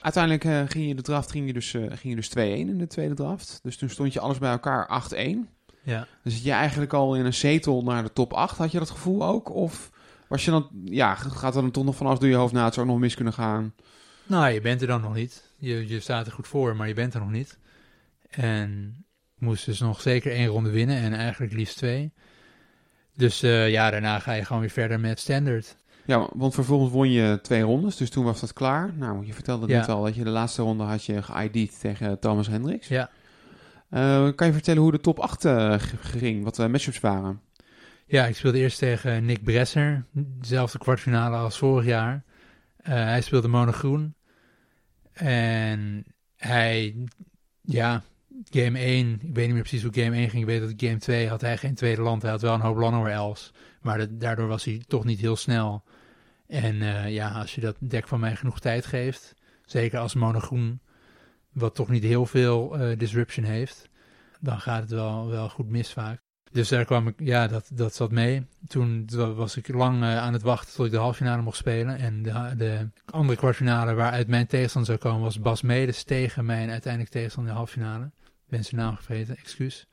Uiteindelijk eh, ging je de draft ging je dus, eh, ging je dus 2-1 in de tweede draft. Dus toen stond je alles bij elkaar 8-1. Ja. Dan zit je eigenlijk al in een zetel naar de top 8. Had je dat gevoel ook? Of was je dan, ja, gaat er dan toch nog vanaf door je hoofd na, het zou nog mis kunnen gaan? Nou, je bent er dan nog niet. Je, je staat er goed voor, maar je bent er nog niet. En ik moest dus nog zeker één ronde winnen en eigenlijk liefst twee. Dus eh, ja, daarna ga je gewoon weer verder met standard. Ja, want vervolgens won je twee rondes, dus toen was dat klaar. Nou, je vertelde Ja. net al dat je de laatste ronde had je ge-ID'd tegen Thomas Hendricks. Ja. Eh, kan je vertellen hoe de top 8 eh, g- ging, wat de matchups waren? Ja, ik speelde eerst tegen Nick Bresser. Dezelfde kwartfinale als vorig jaar. Eh, hij speelde monogroen. En hij, ja, game 1, ik weet niet meer precies hoe game 1 ging. Ik weet dat game 2 had hij geen tweede land. Hij had wel een hoop Llanowar Elves. Maar daardoor was hij toch niet heel snel. En eh, ja, als je dat deck van mij genoeg tijd geeft, zeker als monogroen, wat toch niet heel veel eh, disruption heeft, dan gaat het wel, wel goed mis vaak. Dus daar kwam ik, ja, dat, dat zat mee. Toen was ik lang eh, aan het wachten tot ik de halffinale mocht spelen. En de, de andere kwartfinale waaruit mijn tegenstander zou komen was Bas Medes tegen mijn uiteindelijk tegenstander in de halffinale. Zijn naam vergeten, excuus.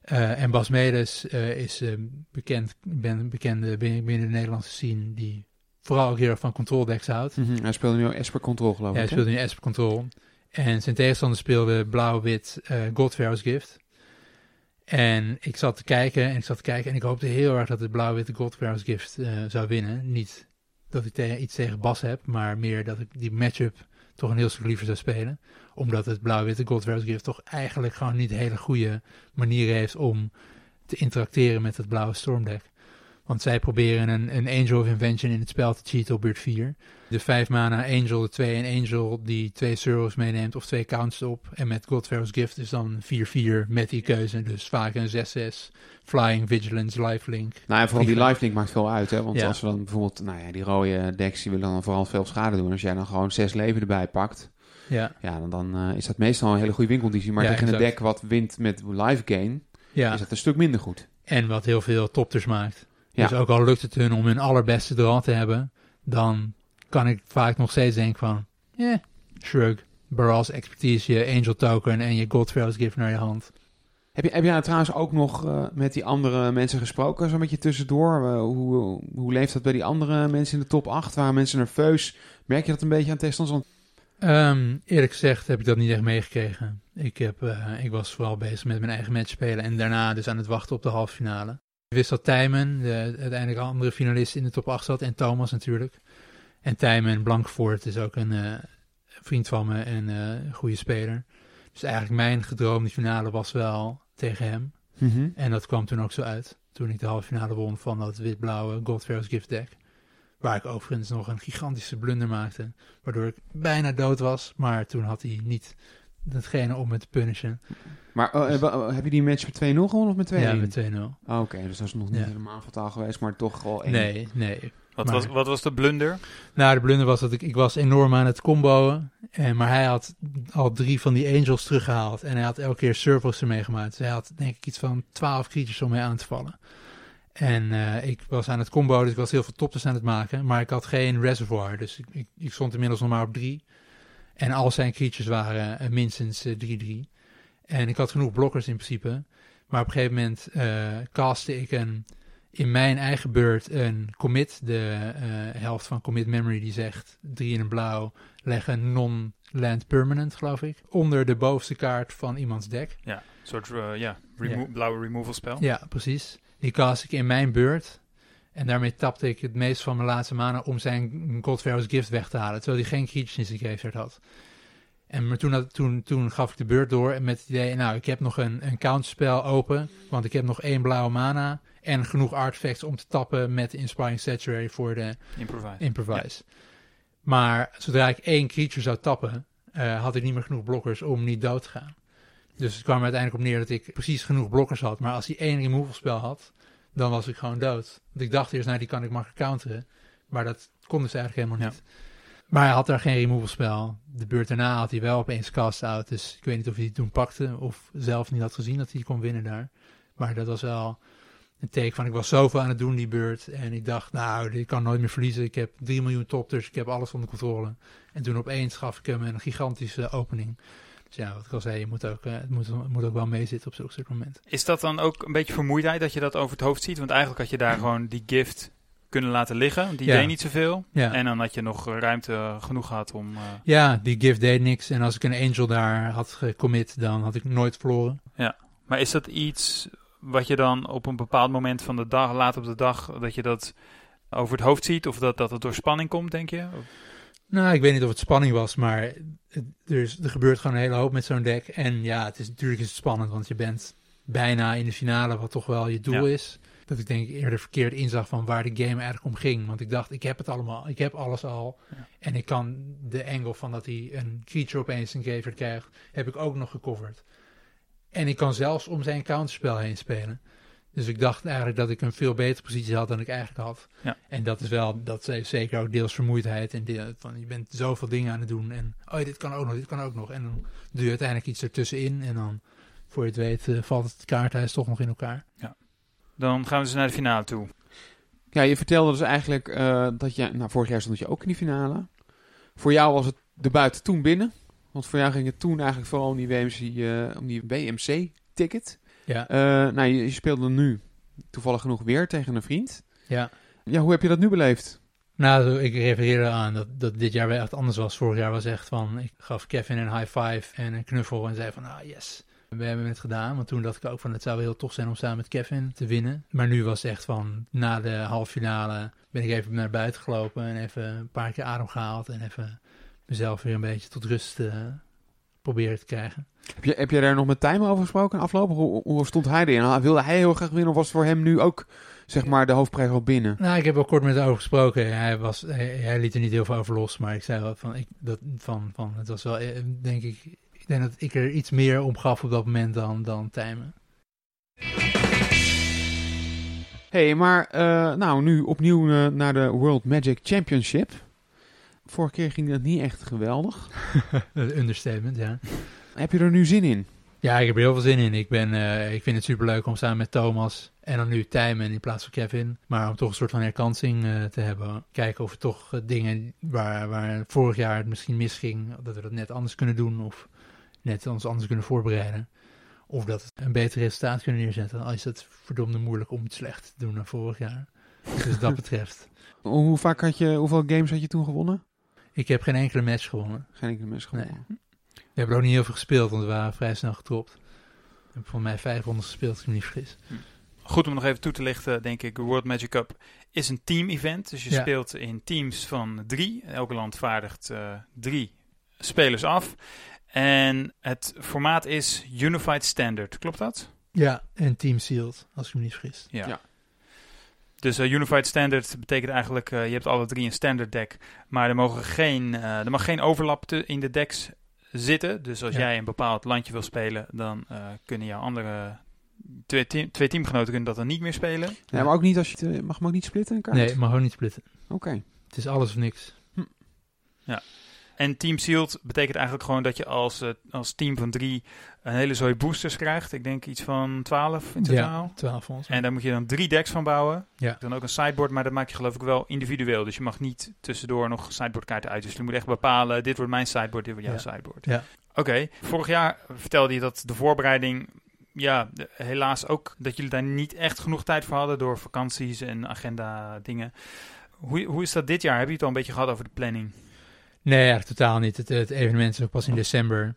Eh, en Bas Medes eh, is eh, bekend, ben een bekende binnen, binnen de Nederlandse scene die vooral ook heel erg van control decks houdt. Mhm, Hij speelde nu Esper Control, geloof Ja, ik. hij hè? speelde nu Esper Control. En zijn tegenstander speelde blauw-wit eh Godfarrow's Gift. En ik zat te kijken en ik zat te kijken en ik hoopte heel erg dat het blauw-witte Godfarrow's Gift eh, zou winnen. Niet dat ik te- iets tegen Bas heb, maar meer dat ik die matchup toch een heel stuk liever zou spelen. Omdat het blauw-witte Godfarrow's Gift toch eigenlijk gewoon niet hele goede manier heeft om te interacteren met het blauwe stormdeck. Want zij proberen een, een Angel of Invention in het spel te cheaten op beurt 4. De 5 mana Angel, de 2 en Angel die twee servers meeneemt of twee counts op. En met Godfarrow's Gift is dan 4-4 met die keuze. Dus vaak een 6-6. Flying, Vigilance, Lifelink. Nou, en vooral die lifelink maakt veel uit, hè. Want Ja. als we dan bijvoorbeeld, nou ja, die rode decks, die willen dan vooral veel schade doen. Als jij dan gewoon zes leven erbij pakt, Ja, ja, dan, dan eh, is dat meestal een hele goede winkelconditie. Maar Ja, tegen een exact. deck wat wint met live gain, ja. is dat een stuk minder goed. En wat heel veel topters maakt. Ja. Dus ook al lukt het hun om hun allerbeste draw te hebben, dan kan ik vaak nog steeds denken van, eh, shrug. Baral's expertise, je Angel token en je Godfarrow's Gift naar je hand. Heb, je, heb jij nou trouwens ook nog eh, met die andere mensen gesproken, zo'n beetje tussendoor? Eh, hoe, hoe leeft dat bij die andere mensen in de top 8? Waren mensen nerveus? Merk je dat een beetje aan tegenstanders? Ehm, eerlijk gezegd heb ik dat niet echt meegekregen. Ik, heb, eh, ik was vooral bezig met mijn eigen match spelen en daarna dus aan het wachten op de halve finale. Ik wist dat Tijmen, de uiteindelijk andere finalist in de top 8 zat, en Thomas natuurlijk. En Tijmen Blankvoort is ook een eh, vriend van me en eh, een goede speler. Dus eigenlijk mijn gedroomde finale was wel tegen hem. En dat kwam toen ook zo uit. Toen ik de halve finale won van dat wit-blauwe Godfarrow's Gift deck. Waar ik overigens nog een gigantische blunder maakte. Waardoor ik bijna dood was. Maar toen had hij niet datgene om me te punishen. Maar eh, eh, wa- heb je die match met 2-0 gewonnen of met 2-1? Ja, met 2-0. Ah, Oké, dus dat is nog niet Ja. helemaal fataal geweest, maar toch wel één. Nee, nee. Wat, Maar- was, wat was de blunder? Nou, de blunder was dat ik, ik was enorm aan het comboen. En, maar hij had al drie van die angels teruggehaald. En hij had elke keer circles ermee gemaakt. Dus hij had denk ik iets van 12 creatures om mee aan te vallen. En eh, ik was aan het combo, dus ik was heel veel topters aan het maken. Maar ik had geen reservoir, dus ik, ik, ik stond inmiddels nog maar op drie. En al zijn creatures waren eh, minstens eh, 3-3. en ik had genoeg blokkers in principe. Maar op een gegeven moment eh castte ik een, in mijn eigen beurt een commit. De eh, helft van commit memory die zegt 3 in een blauw, leg een non-land permanent geloof ik. Onder de bovenste kaart van iemands deck. Ja, een soort eh, ja, remo- Ja. blauwe removal spel. Ja, precies. Die cast ik in mijn beurt. En daarmee tapte ik het meest van mijn laatste mana om zijn Godfarrow's Gift weg te halen. Terwijl hij geen zijn graveyard had. En maar toen, toen, toen gaf ik de beurt door en met het idee, nou, ik heb nog een, een counterspel open. Want ik heb nog één blauwe mana. En genoeg artifacts om te tappen met de Inspiring Sanctuary voor de Improvise. Improvise. Maar zodra ik één creature zou tappen, eh, had ik niet meer genoeg blokkers om niet dood te gaan. Dus het kwam er uiteindelijk op neer dat ik precies genoeg blokkers had. Maar als hij één removal spel had, dan was ik gewoon dood. Want ik dacht eerst, nou die kan ik makkelijk counteren. Maar dat kon dus eigenlijk helemaal niet. Maar hij had daar geen removal spel. De beurt daarna had hij wel opeens cast out. Dus ik weet niet of hij het toen pakte of zelf niet had gezien dat hij kon winnen daar. Maar dat was wel een teken van ik was zoveel aan het doen die beurt. En ik dacht, nou, ik kan nooit meer verliezen. Ik heb 3 miljoen topters, ik heb alles onder controle. En toen opeens gaf ik hem een gigantische opening. Dus ja, wat ik al zei, je moet ook, eh, het, moet, het moet ook wel meezitten op zulke soort momenten. Is dat dan ook een beetje vermoeidheid dat je dat over het hoofd ziet? Want eigenlijk had je daar gewoon die gift kunnen laten liggen. Die Ja. deed niet zoveel. Ja. En dan had je nog eh, ruimte genoeg gehad om... eh, ja, die gift deed niks. En als ik een angel daar had gecommit, dan had ik nooit verloren. Maar is dat iets wat je dan op een bepaald moment van de dag, laat op de dag, dat je dat over het hoofd ziet? Of dat, dat het door spanning komt, denk je? Of- Nou, ik weet niet of het spanning was, maar er, is, er gebeurt gewoon een hele hoop met zo'n deck. En ja, het is natuurlijk is het spannend, want je bent bijna in de finale, wat toch wel je doel Ja. is. Dat ik denk eerder verkeerd inzag van waar de game eigenlijk om ging. Want ik dacht, ik heb het allemaal, ik heb alles al. Ja. En ik kan de angle van dat hij een creature opeens een graveyard krijgt, heb ik ook nog gecoverd. En ik kan zelfs om zijn counterspel heen spelen. Dus ik dacht eigenlijk dat ik een veel betere positie had dan ik eigenlijk had. Ja. En dat is wel, dat is zeker ook deels vermoeidheid. En deel, van, je bent zoveel dingen aan het doen. En oh, dit kan ook nog, dit kan ook nog. En dan doe je uiteindelijk iets ertussenin. En dan, voor je het weet, eh, valt het kaarthuis toch nog in elkaar. Dan gaan we dus naar de finale toe. Ja, je vertelde dus eigenlijk eh, dat je... Nou, vorig jaar stond je ook in die finale. Voor jou was het de buiten toen binnen. Want voor jou ging het toen eigenlijk vooral om die, WMC, eh, om die BMC-ticket. Ja, nou, je, je speelde nu toevallig genoeg weer tegen een vriend. ja. Ja, hoe heb je dat nu beleefd? Nou, ik refereerde aan dat, dat dit jaar wel echt anders was. Vorig jaar was echt van, ik gaf Kevin een high five en een knuffel en zei van, ah yes, we hebben het gedaan. Want toen dacht ik ook van, het zou wel heel tof zijn om samen met Kevin te winnen. Maar nu was het echt van, na de halve finale ben ik even naar buiten gelopen en even een paar keer adem gehaald en even mezelf weer een beetje tot rust eh, proberen te krijgen. Heb je, heb je daar nog met Tijmen over gesproken afgelopen? Hoe, hoe stond hij erin? Wilde hij heel graag winnen of was voor hem nu ook zeg maar, de hoofdprijs al binnen? Nou, ik heb wel kort met hem over gesproken. Hij, was, hij, hij, liet er niet heel veel over los, maar ik zei wel van, ik, dat, van, van het was wel, eh, denk ik, ik denk dat ik er iets meer om gaf op dat moment dan, dan Tijmen. hey, maar uh, nou, nu opnieuw uh, naar de World Magic Championship. Vorige keer ging dat niet echt geweldig. Understatement, ja. Heb je er nu zin in? Ja, ik heb er heel veel zin in. Ik, ben, uh, ik vind het superleuk om samen met Thomas en dan nu Tijmen in plaats van Kevin. Maar om toch een soort van herkansing uh, te hebben. Kijken of we toch uh, dingen waar, waar vorig jaar het misschien misging, dat we dat net anders kunnen doen. Of net ons anders kunnen voorbereiden. Of dat we een beter resultaat kunnen neerzetten. Al is het verdomde moeilijk om het slecht te doen dan vorig jaar. Dus dat betreft. Hoe vaak had je, hoeveel games had je toen gewonnen? Ik heb geen enkele match gewonnen. Geen enkele match gewonnen. Nee. We hebben ook niet heel veel gespeeld, want we waren vrij snel getropt. Ik heb voor mij vijf rondes gespeeld, als ik me niet vergis. Goed om nog even toe te lichten, denk ik. World Magic Cup is een team-event. Dus je Ja. speelt in teams van drie. Elke land vaardigt eh, drie spelers af. En het formaat is Unified Standard. Klopt dat? Ja, en Team Sealed, als ik me niet vergis. Ja. Ja. Dus eh, Unified Standard betekent eigenlijk, eh, je hebt alle drie een standard deck, maar er, mogen geen, eh, er mag geen overlap te- in de decks zitten. Dus als Ja. jij een bepaald landje wil spelen, dan eh, kunnen jouw andere twee, team, twee teamgenoten kunnen dat dan niet meer spelen. Ja, maar ook niet als je het, mag hem ook niet splitten een kaart? Nee, maar gewoon niet splitten. Oké. Het is alles of niks. En Team Sealed betekent eigenlijk gewoon dat je als, eh, als team van drie een hele zooi boosters krijgt. Ik denk iets van 12 in totaal. Ja, 12 volgens mij. En daar moet je dan drie decks van bouwen. Ja. Dan ook een sideboard, maar dat maak je geloof ik wel individueel. Dus je mag niet tussendoor nog sideboardkaarten uit. Dus je moet echt bepalen, dit wordt mijn sideboard, dit wordt jouw Ja. sideboard. Ja. Oké, vorig jaar vertelde je dat de voorbereiding, ja, de- helaas ook dat jullie daar niet echt genoeg tijd voor hadden door vakanties en agenda dingen. Hoe, hoe is dat dit jaar? Heb je het al een beetje gehad over de planning? Nee, eigenlijk totaal niet. Het, het evenement is ook pas in december.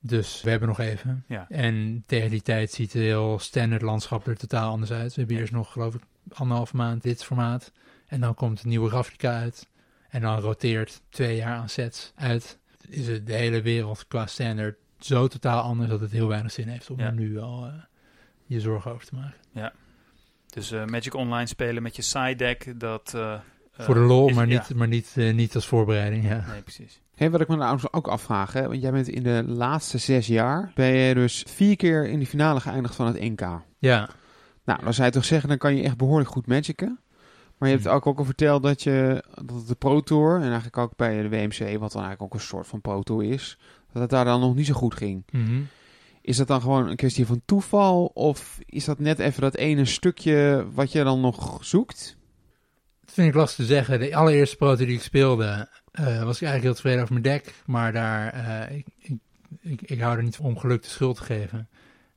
Dus we hebben nog even. Ja. En tegen die tijd ziet het heel standaard landschap er totaal anders uit. We hebben eerst nog, geloof ik, anderhalf maand dit formaat. En dan komt een nieuwe Ravnica uit. En dan roteert twee jaar aan sets uit. Is het de hele wereld qua standaard zo totaal anders dat het heel weinig zin heeft om Ja. er nu al eh, je zorgen over te maken. Dus eh, Magic Online spelen met je side deck, dat... eh, Voor de eh, lol, is- maar, ja. niet, maar niet, eh, niet als voorbereiding. Ja. Nee, precies. Hey, wat ik me nou ook afvraag, hè, want jij bent in de laatste zes jaar, ben je dus vier keer in de finale geëindigd van het NK. ja, Nou, dan zou je toch zeggen, dan kan je echt behoorlijk goed magicen. Maar je hebt Hmm. ook, ook al verteld dat je dat de Pro Tour, en eigenlijk ook bij de WMC, wat dan eigenlijk ook een soort van Pro Tour is, dat het daar dan nog niet zo goed ging. Mhm. Is dat dan gewoon een kwestie van toeval? Of is dat net even dat ene stukje wat je dan nog zoekt? Dat vind ik lastig te zeggen. De allereerste proto die ik speelde, eh, was ik eigenlijk heel tevreden over mijn deck. Maar daar, eh, ik, ik, ik, ik hou er niet van om geluk de schuld te geven.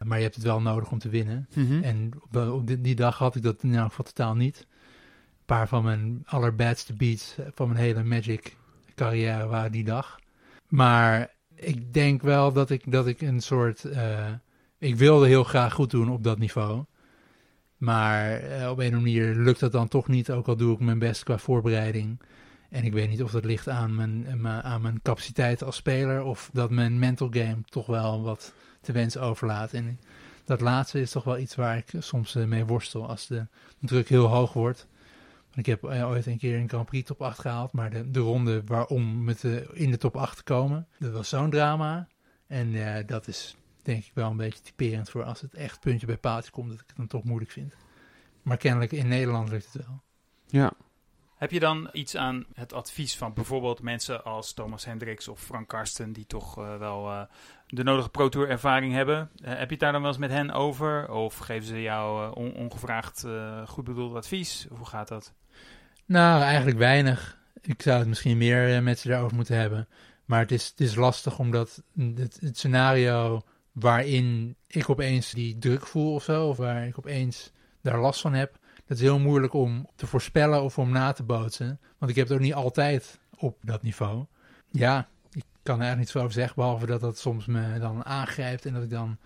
Maar je hebt het wel nodig om te winnen. En op, de- op die, die dag had ik dat in elk geval totaal niet. Een paar van mijn allerbadste beats van mijn hele Magic carrière waren die dag. Maar ik denk wel dat ik, dat ik een soort... eh, ik wilde heel graag goed doen op dat niveau. Maar eh, op een of andere manier lukt dat dan toch niet, ook al doe ik mijn best qua voorbereiding. En ik weet niet of dat ligt aan mijn, aan mijn- aan mijn capaciteit als speler of dat mijn mental game toch wel wat te wensen overlaat. En dat laatste is toch wel iets waar ik soms eh, mee worstel als de druk heel hoog wordt. Ik heb eh, ooit een keer een Grand Prix top 8 gehaald, maar de, de ronde waarom met in de top 8 te komen, dat was zo'n drama. En eh, dat is denk ik wel een beetje typerend voor als het echt puntje bij paaltje komt, dat ik het dan toch moeilijk vind. Maar kennelijk in Nederland lukt het wel. Ja. Heb je dan iets aan het advies van bijvoorbeeld mensen als Thomas Hendricks of Frank Karsten, die toch eh, wel eh, de nodige Pro Tour ervaring hebben? Eh, heb je het daar dan wel eens met hen over? Of geven ze jou on- ongevraagd eh, goed bedoeld advies? Hoe gaat dat? Nou, eigenlijk weinig. Ik zou het misschien meer met ze daarover moeten hebben. Maar het is, het is lastig omdat het, het scenario waarin ik opeens die druk voel of zo, of waar ik opeens daar last van heb, dat is heel moeilijk om te voorspellen of om na te bootsen. Want ik heb het ook niet altijd op dat niveau. Ja, ik kan er eigenlijk niet zo over zeggen, behalve dat dat soms me dan aangrijpt en dat ik dan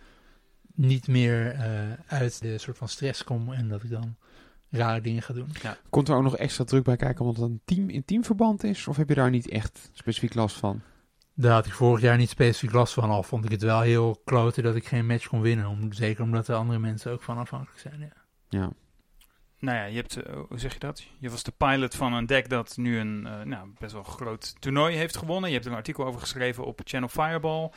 niet meer eh, uit de soort van stress kom en dat ik dan rare dingen ga doen. Komt er ook nog extra druk bij kijken omdat het een team in teamverband is? Of heb je daar niet echt specifiek last van? Daar had ik vorig jaar niet specifiek last van. Al vond ik het wel heel klote dat ik geen match kon winnen. Om, zeker omdat er andere mensen ook van afhankelijk zijn. Ja. Ja. Nou ja, je hebt, eh, hoe zeg je dat? Je was de pilot van een deck dat nu een eh, nou, best wel groot toernooi heeft gewonnen. Je hebt een artikel over geschreven op Channel Fireball.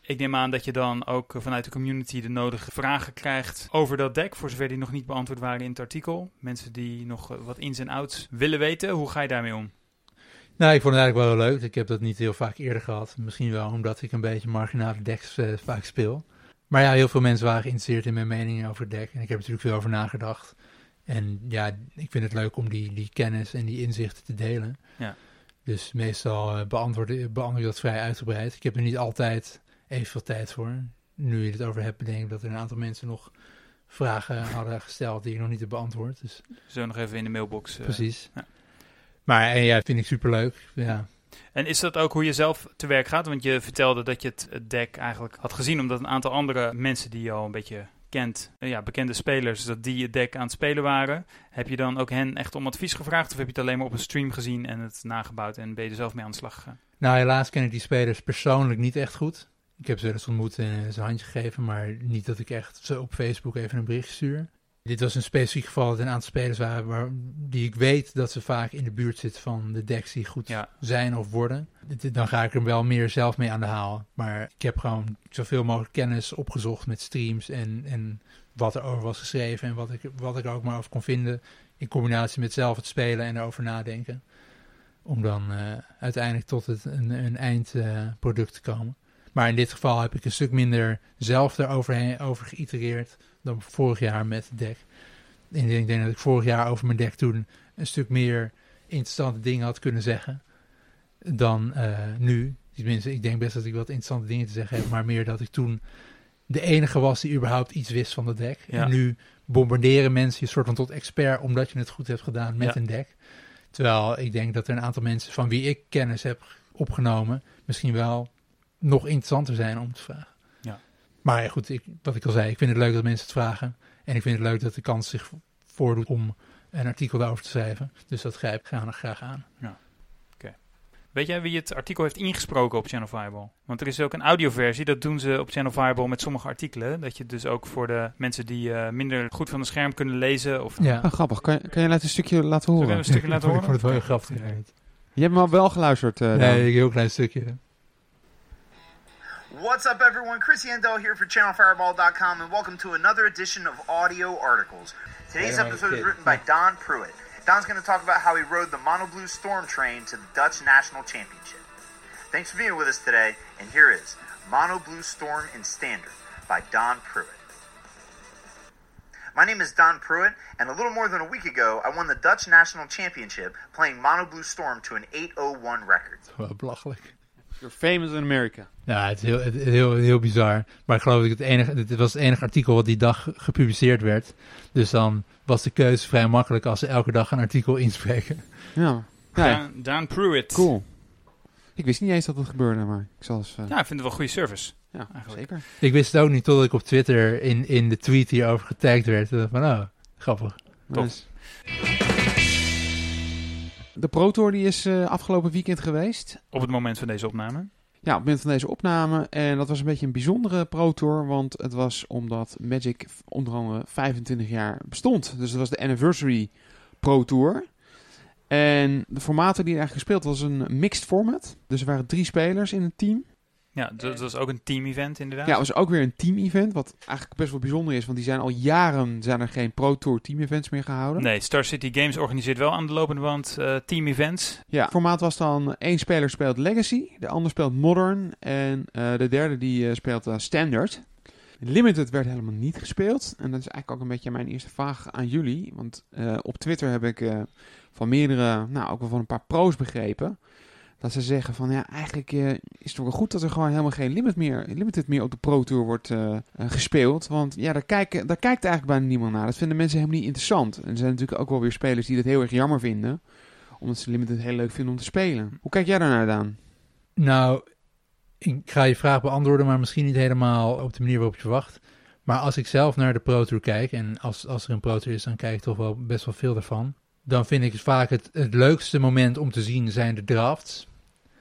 Ik neem aan dat je dan ook eh, vanuit de community de nodige vragen krijgt over dat deck, voor zover die nog niet beantwoord waren in het artikel. Mensen die nog wat ins en outs willen weten. Hoe ga je daarmee om? Nou, ik vond het eigenlijk wel heel leuk. Ik heb dat niet heel vaak eerder gehad. Misschien wel omdat ik een beetje marginale decks eh, vaak speel. Maar ja, heel veel mensen waren geïnteresseerd in mijn mening over het deck. En ik heb er natuurlijk veel over nagedacht. En ja, ik vind het leuk om die, die kennis en die inzichten te delen. Ja. Dus meestal eh, beantwoord, beantwoord ik dat vrij uitgebreid. Ik heb er niet altijd evenveel tijd voor. Nu je het over hebt, bedenk ik dat er een aantal mensen nog vragen hadden gesteld die ik nog niet heb beantwoord. Dus Zo nog even in de mailbox. eh. precies. ja. Maar en ja, vind ik superleuk. Ja. En is dat ook hoe je zelf te werk gaat? Want je vertelde dat je het, deck eigenlijk had gezien, omdat een aantal andere mensen die je al een beetje kent, eh, ja, bekende spelers, dat die het deck aan het spelen waren. Heb je dan ook hen echt om advies gevraagd? Of heb je het alleen maar op een stream gezien en het nagebouwd en ben je er zelf mee aan de slag gegaan? Nou, helaas ken ik die spelers persoonlijk niet echt goed. Ik heb ze wel eens ontmoet en eh, ze een handje gegeven, maar niet dat ik echt ze op Facebook even een bericht stuur. Dit was een specifiek geval dat een aantal spelers waren waar, die ik weet dat ze vaak in de buurt zitten van de decks die goed Ja. zijn of worden. Dan ga ik er wel meer zelf mee aan de haal. Maar ik heb gewoon zoveel mogelijk kennis opgezocht met streams en, en wat er over was geschreven en wat ik, wat ik er ook maar over kon vinden. In combinatie met zelf het spelen en erover nadenken. Om dan eh, uiteindelijk tot het, een, een eindproduct te komen. Maar in dit geval heb ik een stuk minder zelf erover over geïtereerd dan vorig jaar met deck. En ik denk dat ik vorig jaar over mijn deck toen een stuk meer interessante dingen had kunnen zeggen dan eh, nu. Tenminste, ik denk best dat ik wat interessante dingen te zeggen heb, maar meer dat ik toen de enige was die überhaupt iets wist van het deck. Ja. En nu bombarderen mensen je soort van tot expert omdat je het goed hebt gedaan met Ja. een deck. Terwijl ik denk dat er een aantal mensen van wie ik kennis heb opgenomen, misschien wel nog interessanter zijn om te vragen. Ja. Maar ja, goed, ik, wat ik al zei, ik vind het leuk dat mensen het vragen. En ik vind het leuk dat de kans zich voordoet om een artikel daarover te schrijven. Dus dat grijp ik graag, graag aan. Weet jij wie het artikel heeft ingesproken op Channel Fireball? Want er is ook een audioversie, dat doen ze op Channel Fireball met sommige artikelen. Dat je dus ook voor de mensen die eh, minder goed van het scherm kunnen lezen of... Ja. Ah, grappig. Kan, je- kan je laten een stukje laten Zullen we horen? een stukje laten Ik horen? vond het wel heel grappig. Je hebt hem al wel geluisterd, eh, Dan. Nee, een heel klein stukje. What's up, everyone? Chris Yandel here for ChannelFireball.com, and welcome to another edition of Audio Articles. Today's episode is written by Don Pruitt. Don's going to talk about how he rode the Mono Blue Storm train to the Dutch National Championship. Thanks for being with us today, and here is Mono Blue Storm in Standard by Don Pruitt. My name is Don Pruitt, and a little more than a week ago, I won the Dutch National Championship playing Mono Blue Storm to an 801 record. Wel belachelijk. You're famous in America. Ja, het is heel, het heel, heel bizar. Maar ik geloof dat het enige, dit was het enige artikel wat die dag gepubliceerd werd. Dus dan was de keuze vrij makkelijk als ze elke dag een artikel inspreken. Ja. ja. Daan, Daan Pruitt. Cool. Ik wist niet eens dat het gebeurde, maar ik zal eens... eh, Ja, ik vind het wel goede service. ja, eigenlijk. zeker. Ik wist het ook niet totdat ik op Twitter in, in de tweet hierover getagd werd. Ik Van, oh, grappig. Top. Nice. De Pro Tour die is eh, afgelopen weekend geweest. Op het moment van deze opname. Ja, op het moment van deze opname. En dat was een beetje een bijzondere Pro Tour. Want het was omdat Magic onder andere 25 jaar bestond. Dus het was de Anniversary Pro Tour. En de formaten die er eigenlijk gespeeld was een mixed format. Dus er waren drie spelers in een team. Ja, dat, was ook een team-event inderdaad. Ja, het was ook weer een team-event. Wat eigenlijk best wel bijzonder is. Want die zijn al jaren zijn er geen Pro Tour team-events meer gehouden. Nee, Star City Games organiseert wel aan de lopende band eh, team-events. Ja, het formaat was dan één speler speelt Legacy, de ander speelt Modern en eh, de derde die eh, speelt Standard. Limited werd helemaal niet gespeeld en dat is eigenlijk ook een beetje mijn eerste vraag aan jullie. Want op Twitter heb ik van meerdere, nou ook wel van een paar pro's begrepen, dat ze zeggen van ja, eigenlijk eh, is het wel goed dat er gewoon helemaal geen limit meer, limited meer op de Pro Tour wordt eh, eh, gespeeld. Want ja, daar, kijken, daar kijkt eigenlijk bijna niemand naar. Dat vinden mensen helemaal niet interessant. En er zijn natuurlijk ook wel weer spelers die dat heel erg jammer vinden omdat ze Limited heel leuk vinden om te spelen. Hoe kijk jij daarnaar, Daan? Nou, ik ga je vraag beantwoorden, maar misschien niet helemaal op de manier waarop je verwacht. Maar als ik zelf naar de Pro Tour kijk, en als, als er een Pro Tour is, dan kijk ik toch wel best wel veel daarvan. Dan vind ik het vaak het, het leukste moment om te zien zijn de drafts.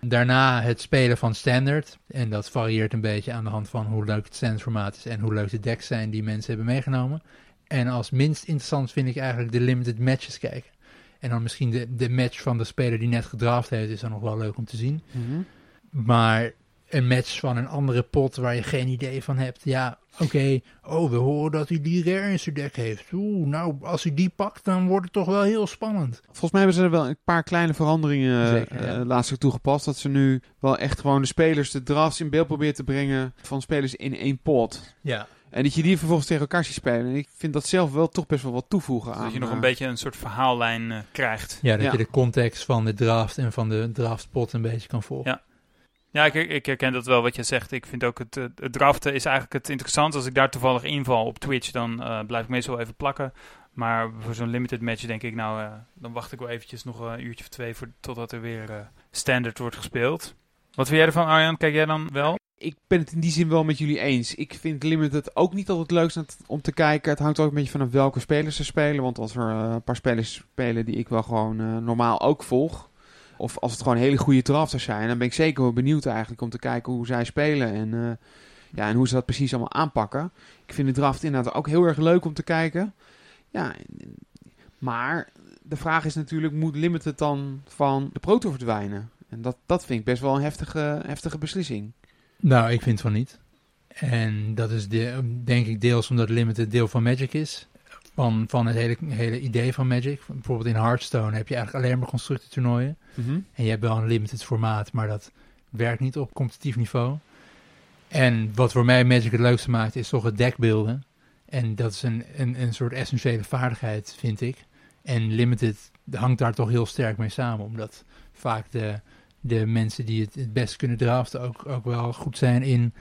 Daarna het spelen van standard. En dat varieert een beetje aan de hand van hoe leuk het standardformaat is en hoe leuk de decks zijn die mensen hebben meegenomen. En als minst interessant vind ik eigenlijk de limited matches kijken. En dan misschien de, de match van de speler die net gedraft heeft, is dan nog wel leuk om te zien. Mhm. Maar een match van een andere pot waar je geen idee van hebt. Ja, oké. Oh, we horen dat hij die rare in zijn deck heeft. Oeh, nou, als hij die pakt, dan wordt het toch wel heel spannend. Volgens mij hebben ze er wel een paar kleine veranderingen Zeker, eh, laatst toegepast. Dat ze nu wel echt gewoon de spelers, de drafts in beeld proberen te brengen van spelers in één pot. Ja. En dat je die vervolgens tegen elkaar ziet spelen. En ik vind dat zelf wel toch best wel wat toevoegen aan. Dat je nog eh, een beetje een soort verhaallijn eh, krijgt. Ja, dat Ja. je de context van de draft en van de draftpot een beetje kan volgen. Ja. Ja, ik, ik herken dat wel wat je zegt. Ik vind ook het, het draften is eigenlijk het interessant. Als ik daar toevallig inval op Twitch, dan eh, blijf ik meestal even plakken. Maar voor zo'n limited match denk ik, nou, eh, dan wacht ik wel eventjes nog een uurtje of twee voor, totdat er weer eh, standard wordt gespeeld. Wat vind jij ervan, Arjan? Kijk jij dan wel? Ik ben het in die zin wel met jullie eens. Ik vind Limited ook niet altijd leuk om te- kijken. Het hangt ook een beetje vanaf welke spelers ze spelen. Want als er een paar spelers spelen die ik wel gewoon normaal ook volg. Of als het gewoon hele goede drafters zijn. Dan ben ik zeker wel benieuwd eigenlijk om te kijken hoe zij spelen. En, eh, ja, en hoe ze dat precies allemaal aanpakken. Ik vind de draft inderdaad ook heel erg leuk om te kijken. Ja, maar de vraag is natuurlijk, moet Limited dan van de Pro Tour verdwijnen? En dat, dat vind ik best wel een heftige, heftige beslissing. Nou, ik vind van niet. En dat is de, denk ik deels omdat Limited deel van Magic is. Van, van het hele, hele idee van Magic. Bijvoorbeeld in Hearthstone heb je eigenlijk alleen maar constructentoernooien. En je hebt wel een limited formaat, maar dat werkt niet op competitief niveau. En wat voor mij Magic het leukste maakt, is toch het deckbeelden. En dat is een, een, een soort essentiële vaardigheid, vind ik. En limited hangt daar toch heel sterk mee samen, omdat vaak de, de mensen die het het best kunnen draften ook, ook wel goed zijn in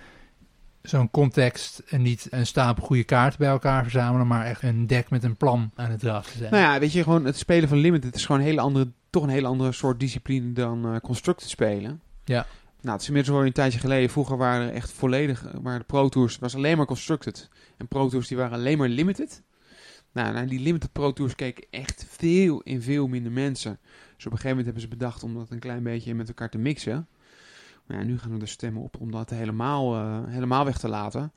zo'n context en niet een stapel goede kaarten bij elkaar verzamelen, maar echt een deck met een plan aan het draften zijn. Nou ja, weet je, gewoon het spelen van Limited is gewoon een hele andere, toch een hele andere soort discipline dan eh Constructed spelen. Ja. Nou, het is inmiddels al een tijdje geleden. Vroeger waren er echt volledig, maar de Pro Tours was alleen maar Constructed. En Pro Tours die waren alleen maar Limited. Nou, naar die Limited Pro Tours keken echt veel en veel minder mensen. Dus op een gegeven moment hebben ze bedacht om dat een klein beetje met elkaar te mixen. Maar ja, nu gaan er de stemmen op om dat helemaal, eh, helemaal weg te laten.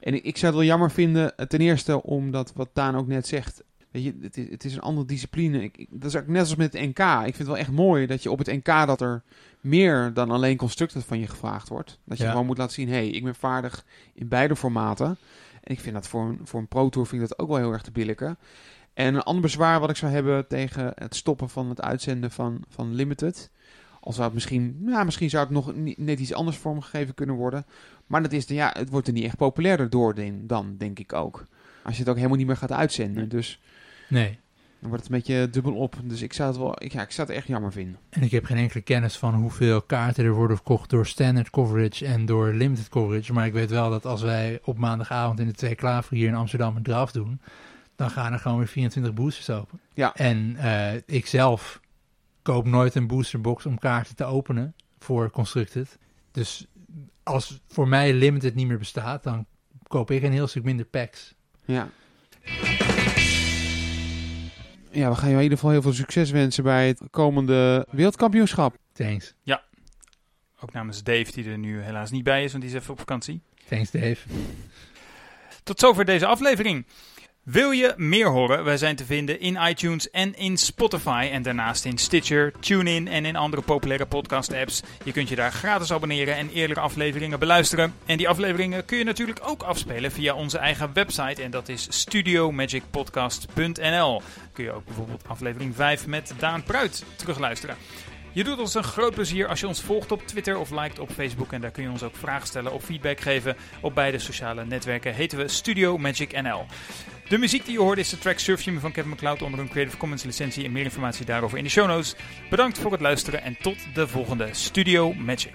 En ik, ik zou het wel jammer vinden, eh, ten eerste omdat wat Daan ook net zegt. Weet je, het is, het is een andere discipline. Ik, ik- dat is ook net als met het NK. Ik vind het wel echt mooi dat je op het NK dat er meer dan alleen constructed van je gevraagd wordt. Dat je Ja. gewoon moet laten zien, hé, hey, ik ben vaardig in beide formaten. En ik vind dat voor een, voor een Pro Tour vind ik dat ook wel heel erg te billijken. En een ander bezwaar wat ik zou hebben tegen het stoppen van het uitzenden van, van Limited. Al zou het misschien, ja, misschien zou het nog net iets anders vormgegeven kunnen worden. Maar dat is, de- ja, het wordt er niet echt populairder door dan, denk ik ook. Als je het ook helemaal niet meer gaat uitzenden. Dus Nee. dan wordt het een beetje dubbel op. Dus ik zou het wel, ik, ja, ik zou het echt jammer vinden. En ik heb geen enkele kennis van hoeveel kaarten er worden verkocht door standard coverage en door limited coverage. Maar ik weet wel dat als wij op maandagavond in de Twee Klaver hier in Amsterdam een draft doen, dan gaan er gewoon weer 24 boosters open. Ja. En eh, ik zelf koop nooit een boosterbox om kaarten te openen voor Constructed. Dus als voor mij limited niet meer bestaat, dan koop ik een heel stuk minder packs. Ja. Ja, we gaan je in ieder geval heel veel succes wensen bij het komende wereldkampioenschap. Thanks. Ook namens Dave, die er nu helaas niet bij is, want die is even op vakantie. Thanks Dave. Tot zover deze aflevering. Wil je meer horen? Wij zijn te vinden in iTunes en in Spotify. En daarnaast in Stitcher, TuneIn en in andere populaire podcast-apps. Je kunt je daar gratis abonneren en eerdere afleveringen beluisteren. En die afleveringen kun je natuurlijk ook afspelen via onze eigen website. En dat is studiomagicpodcast.nl. Kun je ook bijvoorbeeld aflevering 5 met Daan Pruit terugluisteren. Je doet ons een groot plezier als je ons volgt op Twitter of liked op Facebook. En daar kun je ons ook vragen stellen of feedback geven. Op beide sociale netwerken heten we Studio Magic NL. De muziek die je hoort is de track Surf Jimmy van Kevin McLeod onder een Creative Commons licentie. En meer informatie daarover in de show notes. Bedankt voor het luisteren en tot de volgende Studio Magic.